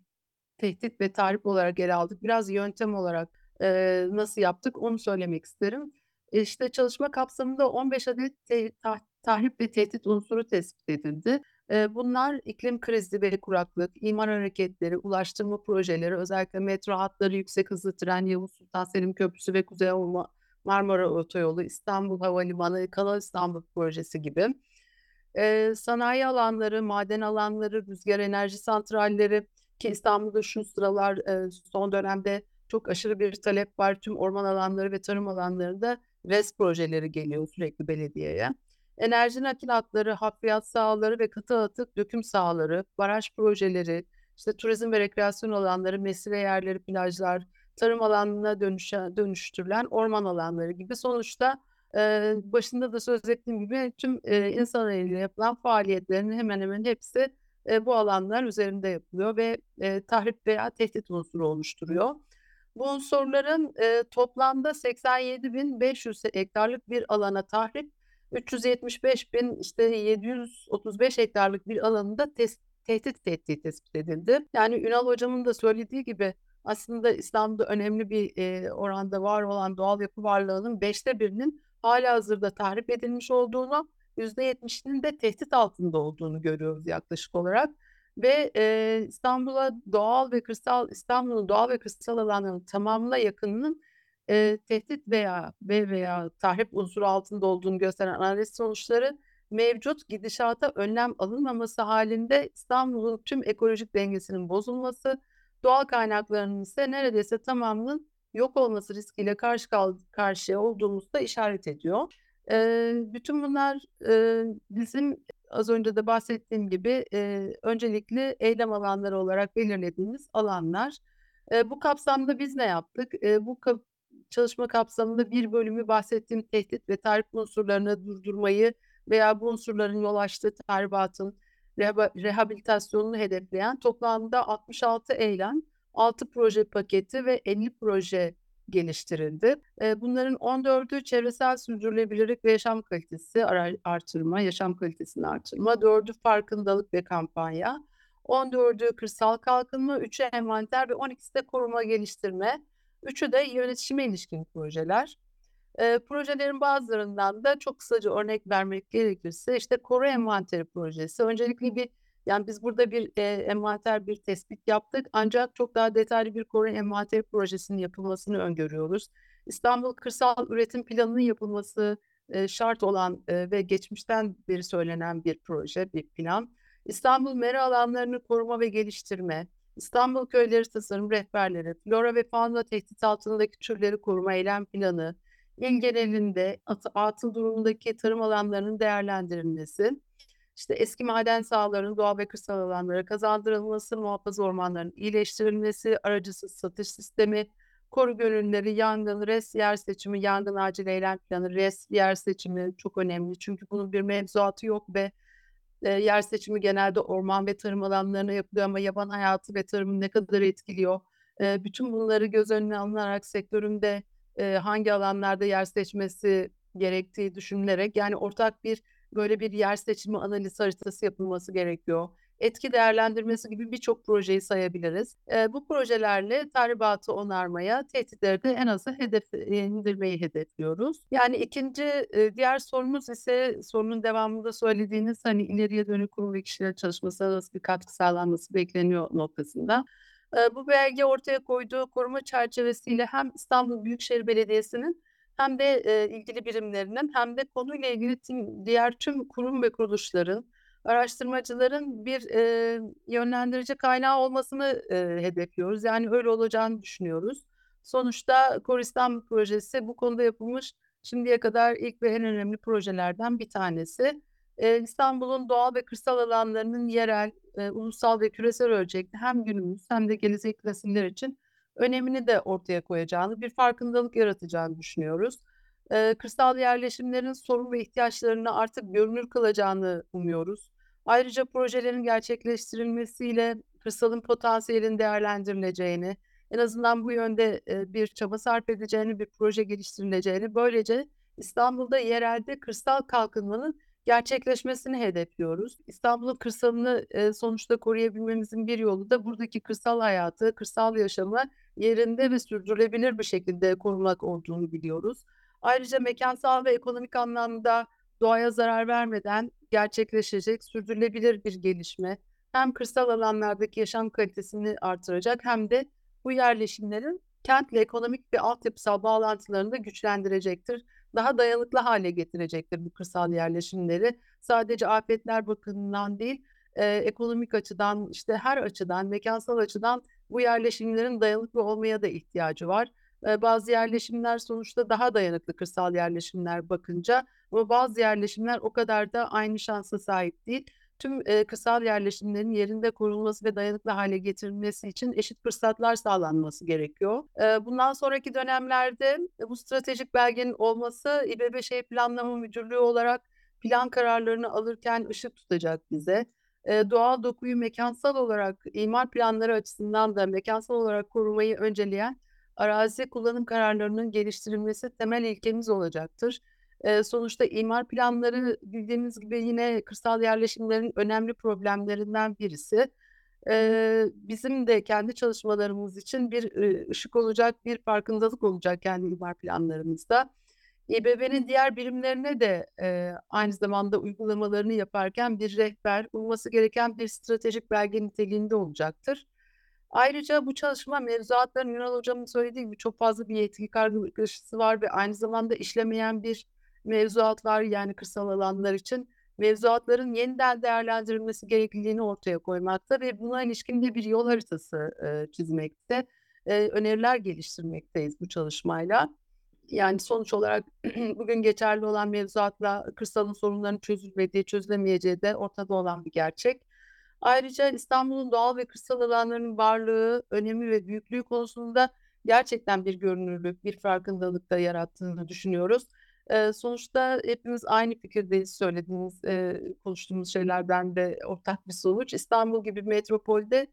tehdit ve tahrip olarak ele aldık, biraz yöntem olarak e, nasıl yaptık onu söylemek isterim. İşte çalışma kapsamında 15 adet te- tah- tahrip ve tehdit unsuru tespit edildi. E, bunlar iklim krizi ve kuraklık, imar hareketleri, ulaştırma projeleri, özellikle metro hatları, yüksek hızlı tren, Yavuz Sultan Selim Köprüsü ve Kuzey Avrupa Marmara Otoyolu, İstanbul Havalimanı, Kanal İstanbul projesi gibi. E, sanayi alanları, maden alanları, rüzgar enerji santralleri ki İstanbul'da şu sıralar e, son dönemde çok aşırı bir talep var. Tüm orman alanları ve tarım alanlarında RES projeleri geliyor sürekli belediyeye. Enerji nakil hatları, hafriyat sahaları ve katı atık döküm sahaları, baraj projeleri, işte turizm ve rekreasyon alanları, mesire yerleri, plajlar, tarım alanına dönüşe, dönüştürülen orman alanları gibi sonuçta e, başında da söz ettiğim gibi tüm e, insan eliyle yapılan faaliyetlerin hemen hemen hepsi e, bu alanlar üzerinde yapılıyor ve e, tahrip veya tehdit unsuru oluşturuyor. Bu unsurların e, toplamda 87.500 hektarlık bir alana tahrip, 375 bin işte 735 hektarlık bir alanında tes- tehdit ettiği tespit edildi. Yani Ünal hocamın da söylediği gibi aslında İslam'da önemli bir e, oranda var olan doğal yapı varlığının beşte birinin hala hazırda tahrip edilmiş olduğunu, %70'inin de tehdit altında olduğunu görüyoruz yaklaşık olarak ve e, İstanbul'a doğal ve kırsal İstanbul'un doğal ve kırsal alanlarının tamamına yakınının e, tehdit veya ve veya tahrip unsuru altında olduğunu gösteren analiz sonuçları mevcut gidişata önlem alınmaması halinde İstanbul'un tüm ekolojik dengesinin bozulması, doğal kaynaklarının ise neredeyse tamamının yok olması riskiyle karşı karşıya olduğumuzda işaret ediyor. E, bütün bunlar e, bizim az önce de bahsettiğim gibi e, öncelikli eylem alanları olarak belirlediğimiz alanlar. E, bu kapsamda biz ne yaptık? E, bu kap çalışma kapsamında bir bölümü bahsettiğim tehdit ve tahrip unsurlarını durdurmayı veya bu unsurların yol açtığı tahribatın reha rehabilitasyonunu hedefleyen toplamda 66 eylem, 6 proje paketi ve 50 proje geliştirildi. Bunların 14'ü çevresel sürdürülebilirlik ve yaşam kalitesi artırma, yaşam kalitesini artırma, 4'ü farkındalık ve kampanya, 14'ü kırsal kalkınma, 3'ü envanter ve 12'si de koruma geliştirme, 3'ü de yönetişime ilişkin projeler. Projelerin bazılarından da çok kısaca örnek vermek gerekirse işte koru envanteri projesi. Öncelikle bir yani biz burada bir e, envanter, bir tespit yaptık ancak çok daha detaylı bir koru envanter projesinin yapılmasını öngörüyoruz. İstanbul Kırsal Üretim Planı'nın yapılması eee, şart olan, eee, ve geçmişten beri söylenen bir proje, bir plan. İstanbul mera alanlarını koruma ve geliştirme, İstanbul Köyleri Tasarım Rehberleri, flora ve fauna tehdit altındaki türleri koruma eylem planı, il genelinde atı atıl durumundaki tarım alanlarının değerlendirilmesi, işte eski maden sahalarının doğal ve kırsal alanlara kazandırılması, muhafaza ormanlarının iyileştirilmesi, aracısız satış sistemi, koru gönüllüleri, yangın, res yer seçimi, yangın acil eylem planı, res yer seçimi çok önemli. Çünkü bunun bir mevzuatı yok ve eee, yer seçimi genelde orman ve tarım alanlarına yapılıyor ama yaban hayatı ve tarımı ne kadar etkiliyor? Eee, bütün bunları göz önüne alınarak sektöründe eee, hangi alanlarda yer seçmesi gerektiği düşünülerek yani ortak bir böyle bir yer seçimi analiz haritası yapılması gerekiyor. Etki değerlendirmesi gibi birçok projeyi sayabiliriz. Eee, bu projelerle tahribatı onarmaya, tehditleri de en aza hedef indirmeyi hedefliyoruz. Yani ikinci eee, diğer sorumuz ise sorunun devamında söylediğiniz hani ileriye dönük kurum ve kişiler çalışmasına nasıl bir katkı sağlanması bekleniyor noktasında. Bu belge ortaya koyduğu koruma çerçevesiyle hem İstanbul Büyükşehir Belediyesi'nin hem de eee, ilgili birimlerinin hem de konuyla ilgili tüm diğer tüm kurum ve kuruluşların, araştırmacıların bir eee, yönlendirici kaynağı olmasını eee, hedefliyoruz. Yani öyle olacağını düşünüyoruz. Sonuçta Kor İstanbul projesi bu konuda yapılmış şimdiye kadar ilk ve en önemli projelerden bir tanesi. Eee, İstanbul'un doğal ve kırsal alanlarının yerel, eee, ulusal ve küresel ölçekte hem günümüz hem de gelecek nesiller için önemini de ortaya koyacağını, bir farkındalık yaratacağını düşünüyoruz. Eee, kırsal yerleşimlerin sorun ve ihtiyaçlarını artık görünür kılacağını umuyoruz. Ayrıca projelerin gerçekleştirilmesiyle kırsalın potansiyelinin değerlendirileceğini, en azından bu yönde bir çaba sarf edeceğini, bir proje geliştirileceğini, böylece İstanbul'da yerelde kırsal kalkınmanın gerçekleşmesini hedefliyoruz. İstanbul'un kırsalını eee, sonuçta koruyabilmemizin bir yolu da buradaki kırsal hayatı, kırsal yaşamı yerinde ve sürdürülebilir bir şekilde korumak olduğunu biliyoruz. Ayrıca mekansal ve ekonomik anlamda doğaya zarar vermeden gerçekleşecek sürdürülebilir bir gelişme hem kırsal alanlardaki yaşam kalitesini artıracak hem de bu yerleşimlerin kentle ekonomik ve altyapısal bağlantılarını da güçlendirecektir. Daha dayanıklı hale getirecektir bu kırsal yerleşimleri. Sadece afetler bakımından değil, eee, ekonomik açıdan, işte her açıdan, mekansal açıdan bu yerleşimlerin dayanıklı olmaya da ihtiyacı var. Eee, bazı yerleşimler sonuçta daha dayanıklı kırsal yerleşimler bakınca ama bazı yerleşimler o kadar da aynı şansa sahip değil. Tüm eee, kırsal yerleşimlerin yerinde korunması ve dayanıklı hale getirilmesi için eşit fırsatlar sağlanması gerekiyor. Eee, bundan sonraki dönemlerde e, bu stratejik belgenin olması İBB Şehir Planlama Müdürlüğü olarak plan kararlarını alırken ışık tutacak bize. Eee, doğal dokuyu mekansal olarak imar planları açısından da mekansal olarak korumayı önceleyen arazi kullanım kararlarının geliştirilmesi temel ilkemiz olacaktır. Sonuçta imar planları bildiğimiz gibi yine kırsal yerleşimlerin önemli problemlerinden birisi. Bizim de kendi çalışmalarımız için bir, ışık olacak, bir farkındalık olacak kendi imar planlarımızda. İBB'nin diğer birimlerine de, aynı zamanda uygulamalarını yaparken bir rehber, uyması gereken bir stratejik belge niteliğinde olacaktır. Ayrıca bu çalışma mevzuatların Ünal Hocam'ın söylediği gibi çok fazla bir yetki kargaşası var ve aynı zamanda işlemeyen bir mevzuat var yani kırsal alanlar için. Mevzuatların yeniden değerlendirilmesi gerekliliğini ortaya koymakta ve buna ilişkin de bir yol haritası, eee, çizmekte, eee, öneriler geliştirmekteyiz bu çalışmayla. Yani sonuç olarak [CLEARS THROAT] bugün geçerli olan mevzuatla kırsalın sorunlarının çözülmediği, çözülemeyeceği de ortada olan bir gerçek. Ayrıca İstanbul'un doğal ve kırsal alanlarının varlığı, önemi ve büyüklüğü konusunda gerçekten bir görünürlük, bir farkındalık da yarattığını düşünüyoruz. Eee, sonuçta hepimiz aynı fikirdeyiz söylediğimiz, eee, konuştuğumuz şeylerden de ortak bir sonuç. İstanbul gibi metropolde,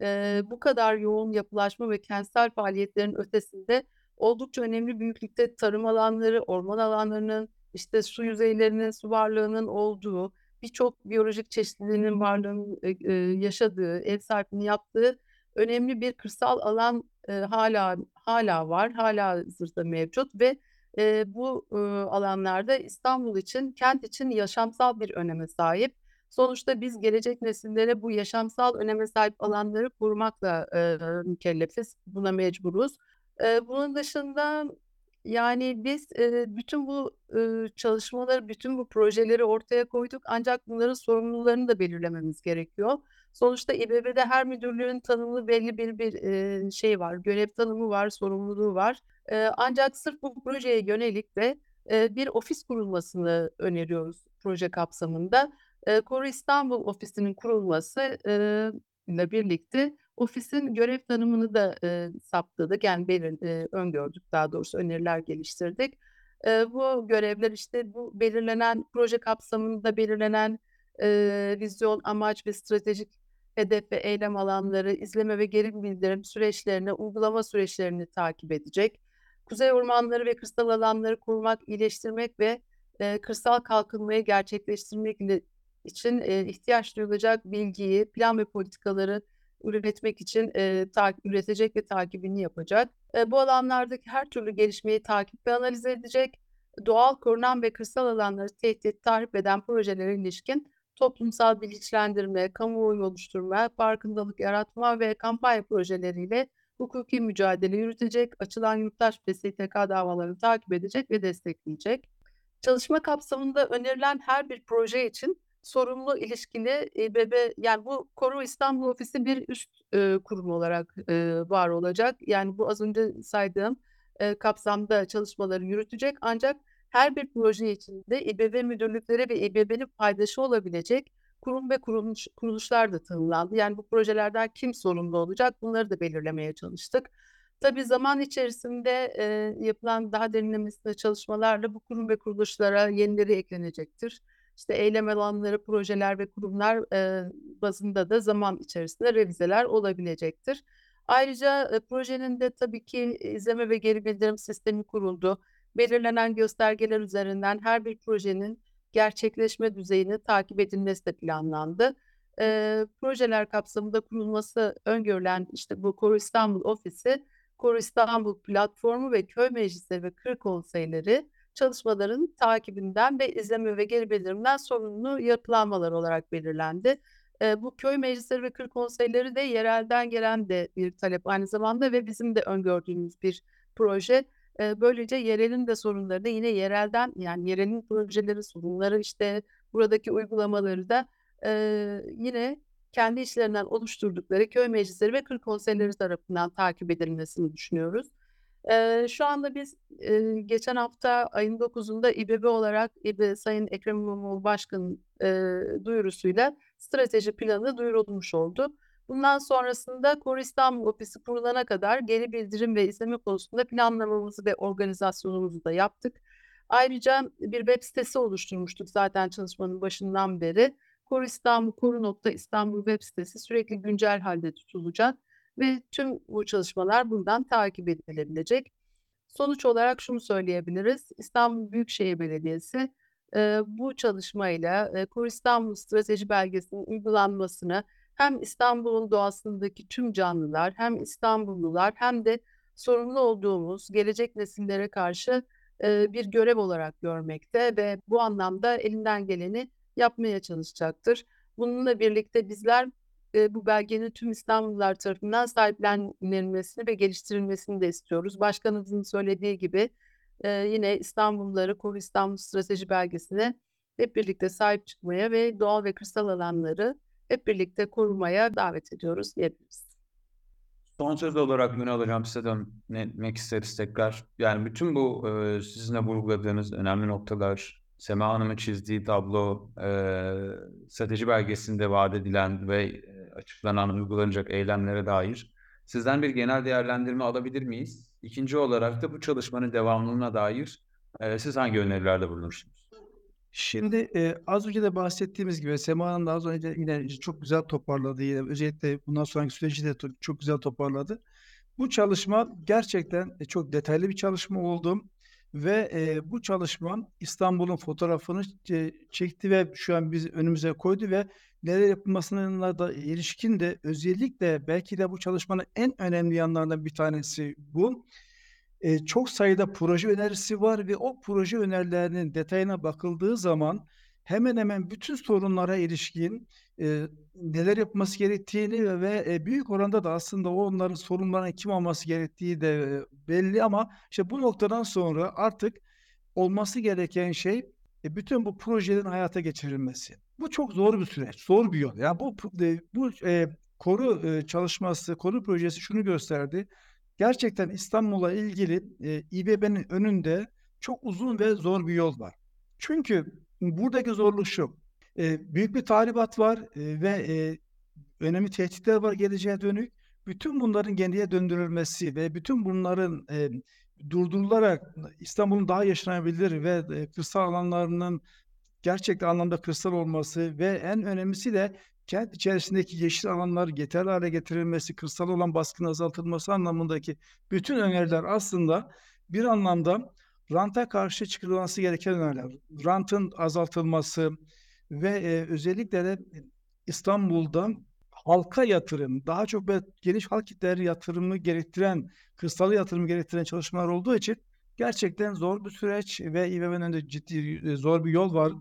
eee, bu kadar yoğun yapılaşma ve kentsel faaliyetlerin ötesinde oldukça önemli büyüklükte tarım alanları, orman alanlarının, işte su yüzeylerinin, su varlığının olduğu, birçok biyolojik çeşitliliğinin varlığının, eee, yaşadığı, ev sahipliğini yaptığı önemli bir kırsal alan, eee, hâlâ hâlâ var, hâlihazırda mevcut ve, eee, bu, ııı, alanlarda İstanbul için, kent için yaşamsal bir öneme sahip. Sonuçta biz gelecek nesillere bu yaşamsal öneme sahip alanları korumakla, eee, mükellefiz, buna mecburuz. Eee, bunun dışında Yani biz, eee, bütün bu, ııı, çalışmaları, bütün bu projeleri ortaya koyduk ancak bunların sorumlularını da belirlememiz gerekiyor. Sonuçta İBB'de her müdürlüğün tanımlı belli bir bir, eee, şeyi var, görev tanımı var, sorumluluğu var. Ancak sırf bu projeye yönelik de, bir ofis kurulmasını öneriyoruz proje kapsamında. Eee, Koru İstanbul ofisinin kurulması, ile birlikte ofisin görev tanımını da, eee, saptadık. Yani belir öngördük daha doğrusu öneriler geliştirdik. Bu görevler, işte, bu belirlenen proje kapsamında belirlenen, vizyon, amaç ve stratejik hedef ve eylem alanları, izleme ve geri bildirim süreçlerini, uygulama süreçlerini takip edecek. Kuzey ormanları ve kırsal alanları korumak, iyileştirmek ve, eee, kırsal kalkınmayı gerçekleştirmek için, eee, ihtiyaç duyulacak bilgiyi, plan ve politikaları üretmek için, eee, ta üretecek ve takibini yapacak. Eee, bu alanlardaki her türlü gelişmeyi takip ve analiz edecek. Doğal, korunan ve kırsal alanları tehdit, tahrip eden projelere ilişkin toplumsal bilinçlendirme, kamuoyu oluşturma, farkındalık yaratma ve kampanya projeleriyle hukuki mücadele yürütecek, açılan yurttaş ve STK davalarını takip edecek ve destekleyecek. Çalışma kapsamında önerilen her bir proje için sorumlu ilişkili İBB yani bu Koru İstanbul Ofisi bir üst, eee, kurum olarak, eee, var olacak. Yani bu az önce saydığım, eee, kapsamda çalışmaları yürütecek ancak her bir proje için de İBB müdürlükleri ve İBB'nin paydaşı olabilecek kurum ve kuruluş kuruluşlar da tanımlandı. Yani bu projelerden kim sorumlu olacak bunları da belirlemeye çalıştık. Tabii zaman içerisinde, eee, yapılan daha derinlemesine çalışmalarla bu kurum ve kuruluşlara yenileri eklenecektir. İşte, eylem alanları, projeler ve kurumlar, eee, bazında da zaman içerisinde revizeler olabilecektir. Ayrıca, eee, projenin de tabii ki izleme ve geri bildirim sistemi kuruldu. Belirlenen göstergeler üzerinden her bir projenin gerçekleşme düzeyini takip edilmesi de planlandı. Eee, projeler kapsamında kurulması öngörülen, işte, bu Koru İstanbul Ofisi, Koru İstanbul platformu ve köy meclisleri ve kır konseyleri çalışmaların takibinden ve izleme ve geri bildirimden sorumlu yapılanmalar olarak belirlendi. Eee, bu köy meclisleri ve kır konseyleri de yerelden gelen de bir talep aynı zamanda ve bizim de öngördüğümüz bir proje. Böylece yerelin de sorunları da yine yerelden, yani yerelin projeleri, sorunları, işte, buradaki uygulamaları da, eee, yine kendi içlerinden oluşturdukları köy meclisleri ve kır konseyleri tarafından takip edilmesini düşünüyoruz. Eee, şu anda biz, eee, geçen hafta ayın 9'unda İBB olarak İB Sayın Ekrem İmamoğlu Başkan'ın, eee, duyurusuyla strateji planı duyurulmuş oldu. Bundan sonrasında Koru İstanbul Ofisi kurulana kadar geri bildirim ve izleme konusunda planlamamızı ve organizasyonumuzu da yaptık. Ayrıca bir web sitesi oluşturmuştuk zaten çalışmanın başından beri. Koru İstanbul, koru.istanbul web sitesi sürekli güncel halde tutulacak ve tüm bu çalışmalar buradan takip edilebilecek. Sonuç olarak şunu söyleyebiliriz: İstanbul Büyükşehir Belediyesi, eee, bu çalışmayla, eee, Koru İstanbul Strateji Belgesi'nin uygulanmasını hem İstanbul'un doğasındaki tüm canlılar hem İstanbullular hem de sorumlu olduğumuz gelecek nesillere karşı, eee, bir görev olarak görmekte ve bu anlamda elinden geleni yapmaya çalışacaktır. Bununla birlikte bizler, eee, bu belgenin tüm İstanbullular tarafından sahiplenilmesini ve geliştirilmesini de istiyoruz. Başkanımızın söylediği gibi, eee, yine İstanbulluları Koru İstanbul Strateji Belgesi'ne hep birlikte sahip çıkmaya ve doğal ve kırsal alanları hep birlikte korumaya davet ediyoruz diyebiliriz. Son söz olarak Ünal Hocam size dönmek isteriz tekrar. Yani bütün bu, eee, sizin de vurguladığınız önemli noktalar, Sema Hanım'ın çizdiği tablo, eee, strateji belgesinde vaat edilen ve, eee, açıklanan uygulanacak eylemlere dair sizden bir genel değerlendirme alabilir miyiz? 2'nci olarak da bu çalışmanın devamlılığına dair, eee, siz hangi önerilerde bulunursunuz? Şimdi, eee, az önce de bahsettiğimiz gibi Sema Hanım da az önce yine çok güzel toparladı. Yine özellikle bundan sonraki süreci de çok güzel toparladı. Bu çalışma gerçekten, eee, çok detaylı bir çalışma oldu ve, eee, bu çalışma İstanbul'un fotoğrafını çe çekti ve şu an biz önümüze koydu ve neler yapılmasına da ilişkin de özellikle belki de bu çalışmanın en önemli yanlarından bir tanesi bu. Eee, çok sayıda proje önerisi var ve o proje önerilerinin detayına bakıldığı zaman hemen hemen bütün sorunlara ilişkin e, neler yapması gerektiğini ve, ve e, büyük oranda da aslında onların sorunlarına kim olması gerektiği de e, belli ama işte bu noktadan sonra artık olması gereken şey e, bütün bu projelerin hayata geçirilmesi. Bu çok zor bir süreç, zor bir yol. Yani bu e, bu e, koru e, çalışması, koru projesi şunu gösterdi. Gerçekten İstanbul'a ilgili e, İBB'nin önünde çok uzun ve zor bir yol var. Çünkü buradaki zorluk şu. E, büyük bir tahribat var e, ve e, önemli tehditler var geleceğe dönük. Bütün bunların geriye döndürülmesi ve bütün bunların e, durdurularak İstanbul'un daha yaşanabilir ve e, kırsal alanlarının gerçekten anlamda kırsal olması ve en önemlisi de kent içerisindeki yeşil alanlar yeterli hale getirilmesi, kırsal olan baskının azaltılması anlamındaki bütün öneriler aslında bir anlamda ranta karşı çıkılması gereken öneriler. Rantın azaltılması ve e, özellikle de İstanbul'da halka yatırım, daha çok geniş halk kitleleri yatırımı gerektiren, kırsal yatırımı gerektiren çalışmalar olduğu için gerçekten zor bir süreç ve İBB'nin önünde ciddi zor bir yol var.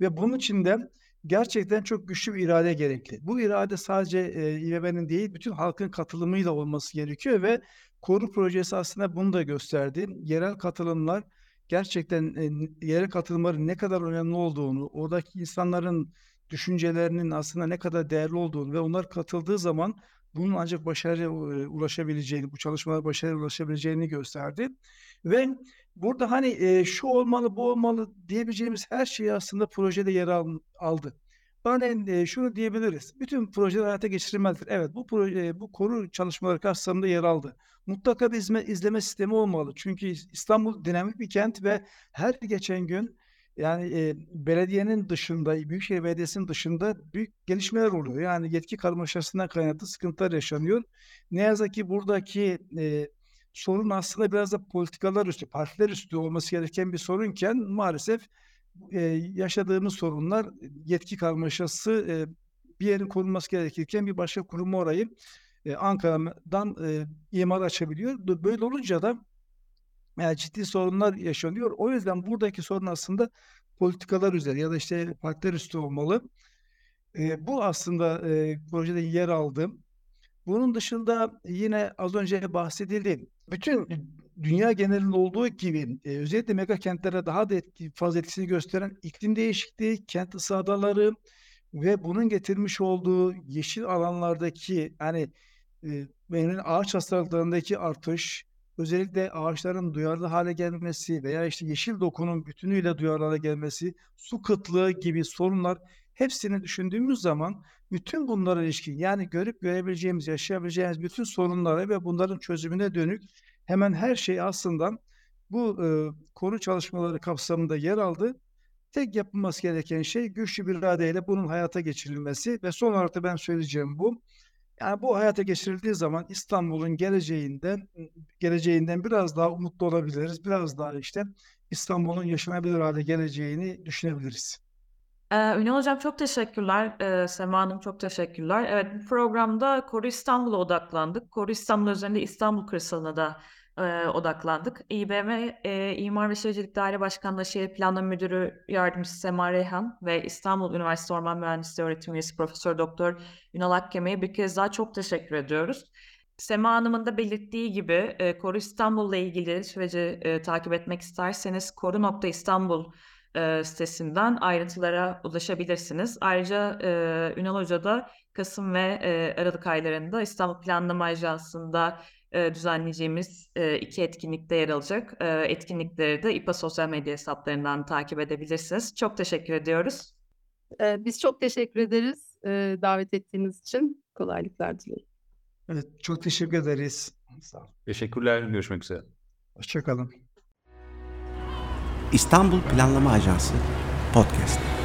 Ve bunun için de gerçekten çok güçlü bir irade gerekli. Bu irade sadece e, İBB'nin değil, bütün halkın katılımıyla olması gerekiyor ve Koru projesi aslında bunu da gösterdi. Yerel katılımlar gerçekten e, yerel katılımların ne kadar önemli olduğunu, oradaki insanların düşüncelerinin aslında ne kadar değerli olduğunu ve onlar katıldığı zaman bunun ancak başarıya ulaşabileceğini, bu çalışmalar başarıya ulaşabileceğini gösterdi. Ve burada hani e, şu olmalı, bu olmalı diyebileceğimiz her şeyi aslında projede yer al, aldı. Örneğin e, şunu diyebiliriz. Bütün projeler hayata geçirilmelidir. Evet bu proje, bu koru çalışmaları kapsamında yer aldı. Mutlaka bir izme, izleme sistemi olmalı. Çünkü İstanbul dinamik bir kent ve her geçen gün yani e, belediyenin dışında, Büyükşehir Belediyesi'nin dışında büyük gelişmeler oluyor. Yani yetki karmaşasından kaynaklı sıkıntılar yaşanıyor. Ne yazık ki buradaki e, sorun aslında biraz da politikalar üstü, partiler üstü olması gereken bir sorunken maalesef e, yaşadığımız sorunlar yetki karmaşası e, bir yerin korunması gerekirken bir başka kurum orayı e, Ankara'dan e, imar açabiliyor. Böyle olunca da yani ciddi sorunlar yaşanıyor. O yüzden buradaki sorun aslında politikalar üzeri ya da işte partiler üstü olmalı. E, bu aslında e, projede yer aldı. Bunun dışında yine az önce bahsedildi. Bütün dünya genelinde olduğu gibi e, özellikle mega kentlere daha da etki, fazla etkisini gösteren iklim değişikliği, kent ısı adaları ve bunun getirmiş olduğu yeşil alanlardaki hani e, ağaç hastalıklarındaki artış, özellikle ağaçların duyarlı hale gelmesi veya işte yeşil dokunun bütünüyle duyarlı hale gelmesi, su kıtlığı gibi sorunlar hepsini düşündüğümüz zaman bütün bunlara ilişkin yani görüp görebileceğimiz, yaşayabileceğimiz bütün sorunlara ve bunların çözümüne dönük hemen her şey aslında bu e, konu çalışmaları kapsamında yer aldı. Tek yapılması gereken şey güçlü bir iradeyle bunun hayata geçirilmesi ve son olarak da ben söyleyeceğim bu. Yani bu hayata geçirildiği zaman İstanbul'un geleceğinden geleceğinden biraz daha umutlu olabiliriz. Biraz daha işte İstanbul'un yaşanabilir hale geleceğini düşünebiliriz. Ee, Ünal Hocam çok teşekkürler. Ee, Sema Hanım çok teşekkürler. Evet bu programda Koru İstanbul'a odaklandık. Koru İstanbul üzerinde İstanbul kırsalına da e, odaklandık. İBM e, İmar ve Şehircilik Daire Başkanlığı Şehir Planlama Müdürü Yardımcısı Sema Reyhan ve İstanbul Üniversitesi Orman Mühendisliği Öğretim Üyesi Profesör Doktor Ünal Akkeme'ye bir kez daha çok teşekkür ediyoruz. Sema Hanım'ın da belirttiği gibi e, Koru İstanbul'la ilgili süreci e, takip etmek isterseniz koru.istanbul e, sitesinden ayrıntılara ulaşabilirsiniz. Ayrıca e, Ünal Hoca da Kasım ve e, Aralık aylarında İstanbul Planlama Ajansı'nda e, düzenleyeceğimiz e, iki etkinlikte yer alacak. E, etkinlikleri de İPA sosyal medya hesaplarından takip edebilirsiniz. Çok teşekkür ediyoruz. E, biz çok teşekkür ederiz e, davet ettiğiniz için. Kolaylıklar dilerim. Evet, çok teşekkür ederiz. Sağ olun. Teşekkürler. Görüşmek üzere. Hoşçakalın. İstanbul Planlama Ajansı Podcast.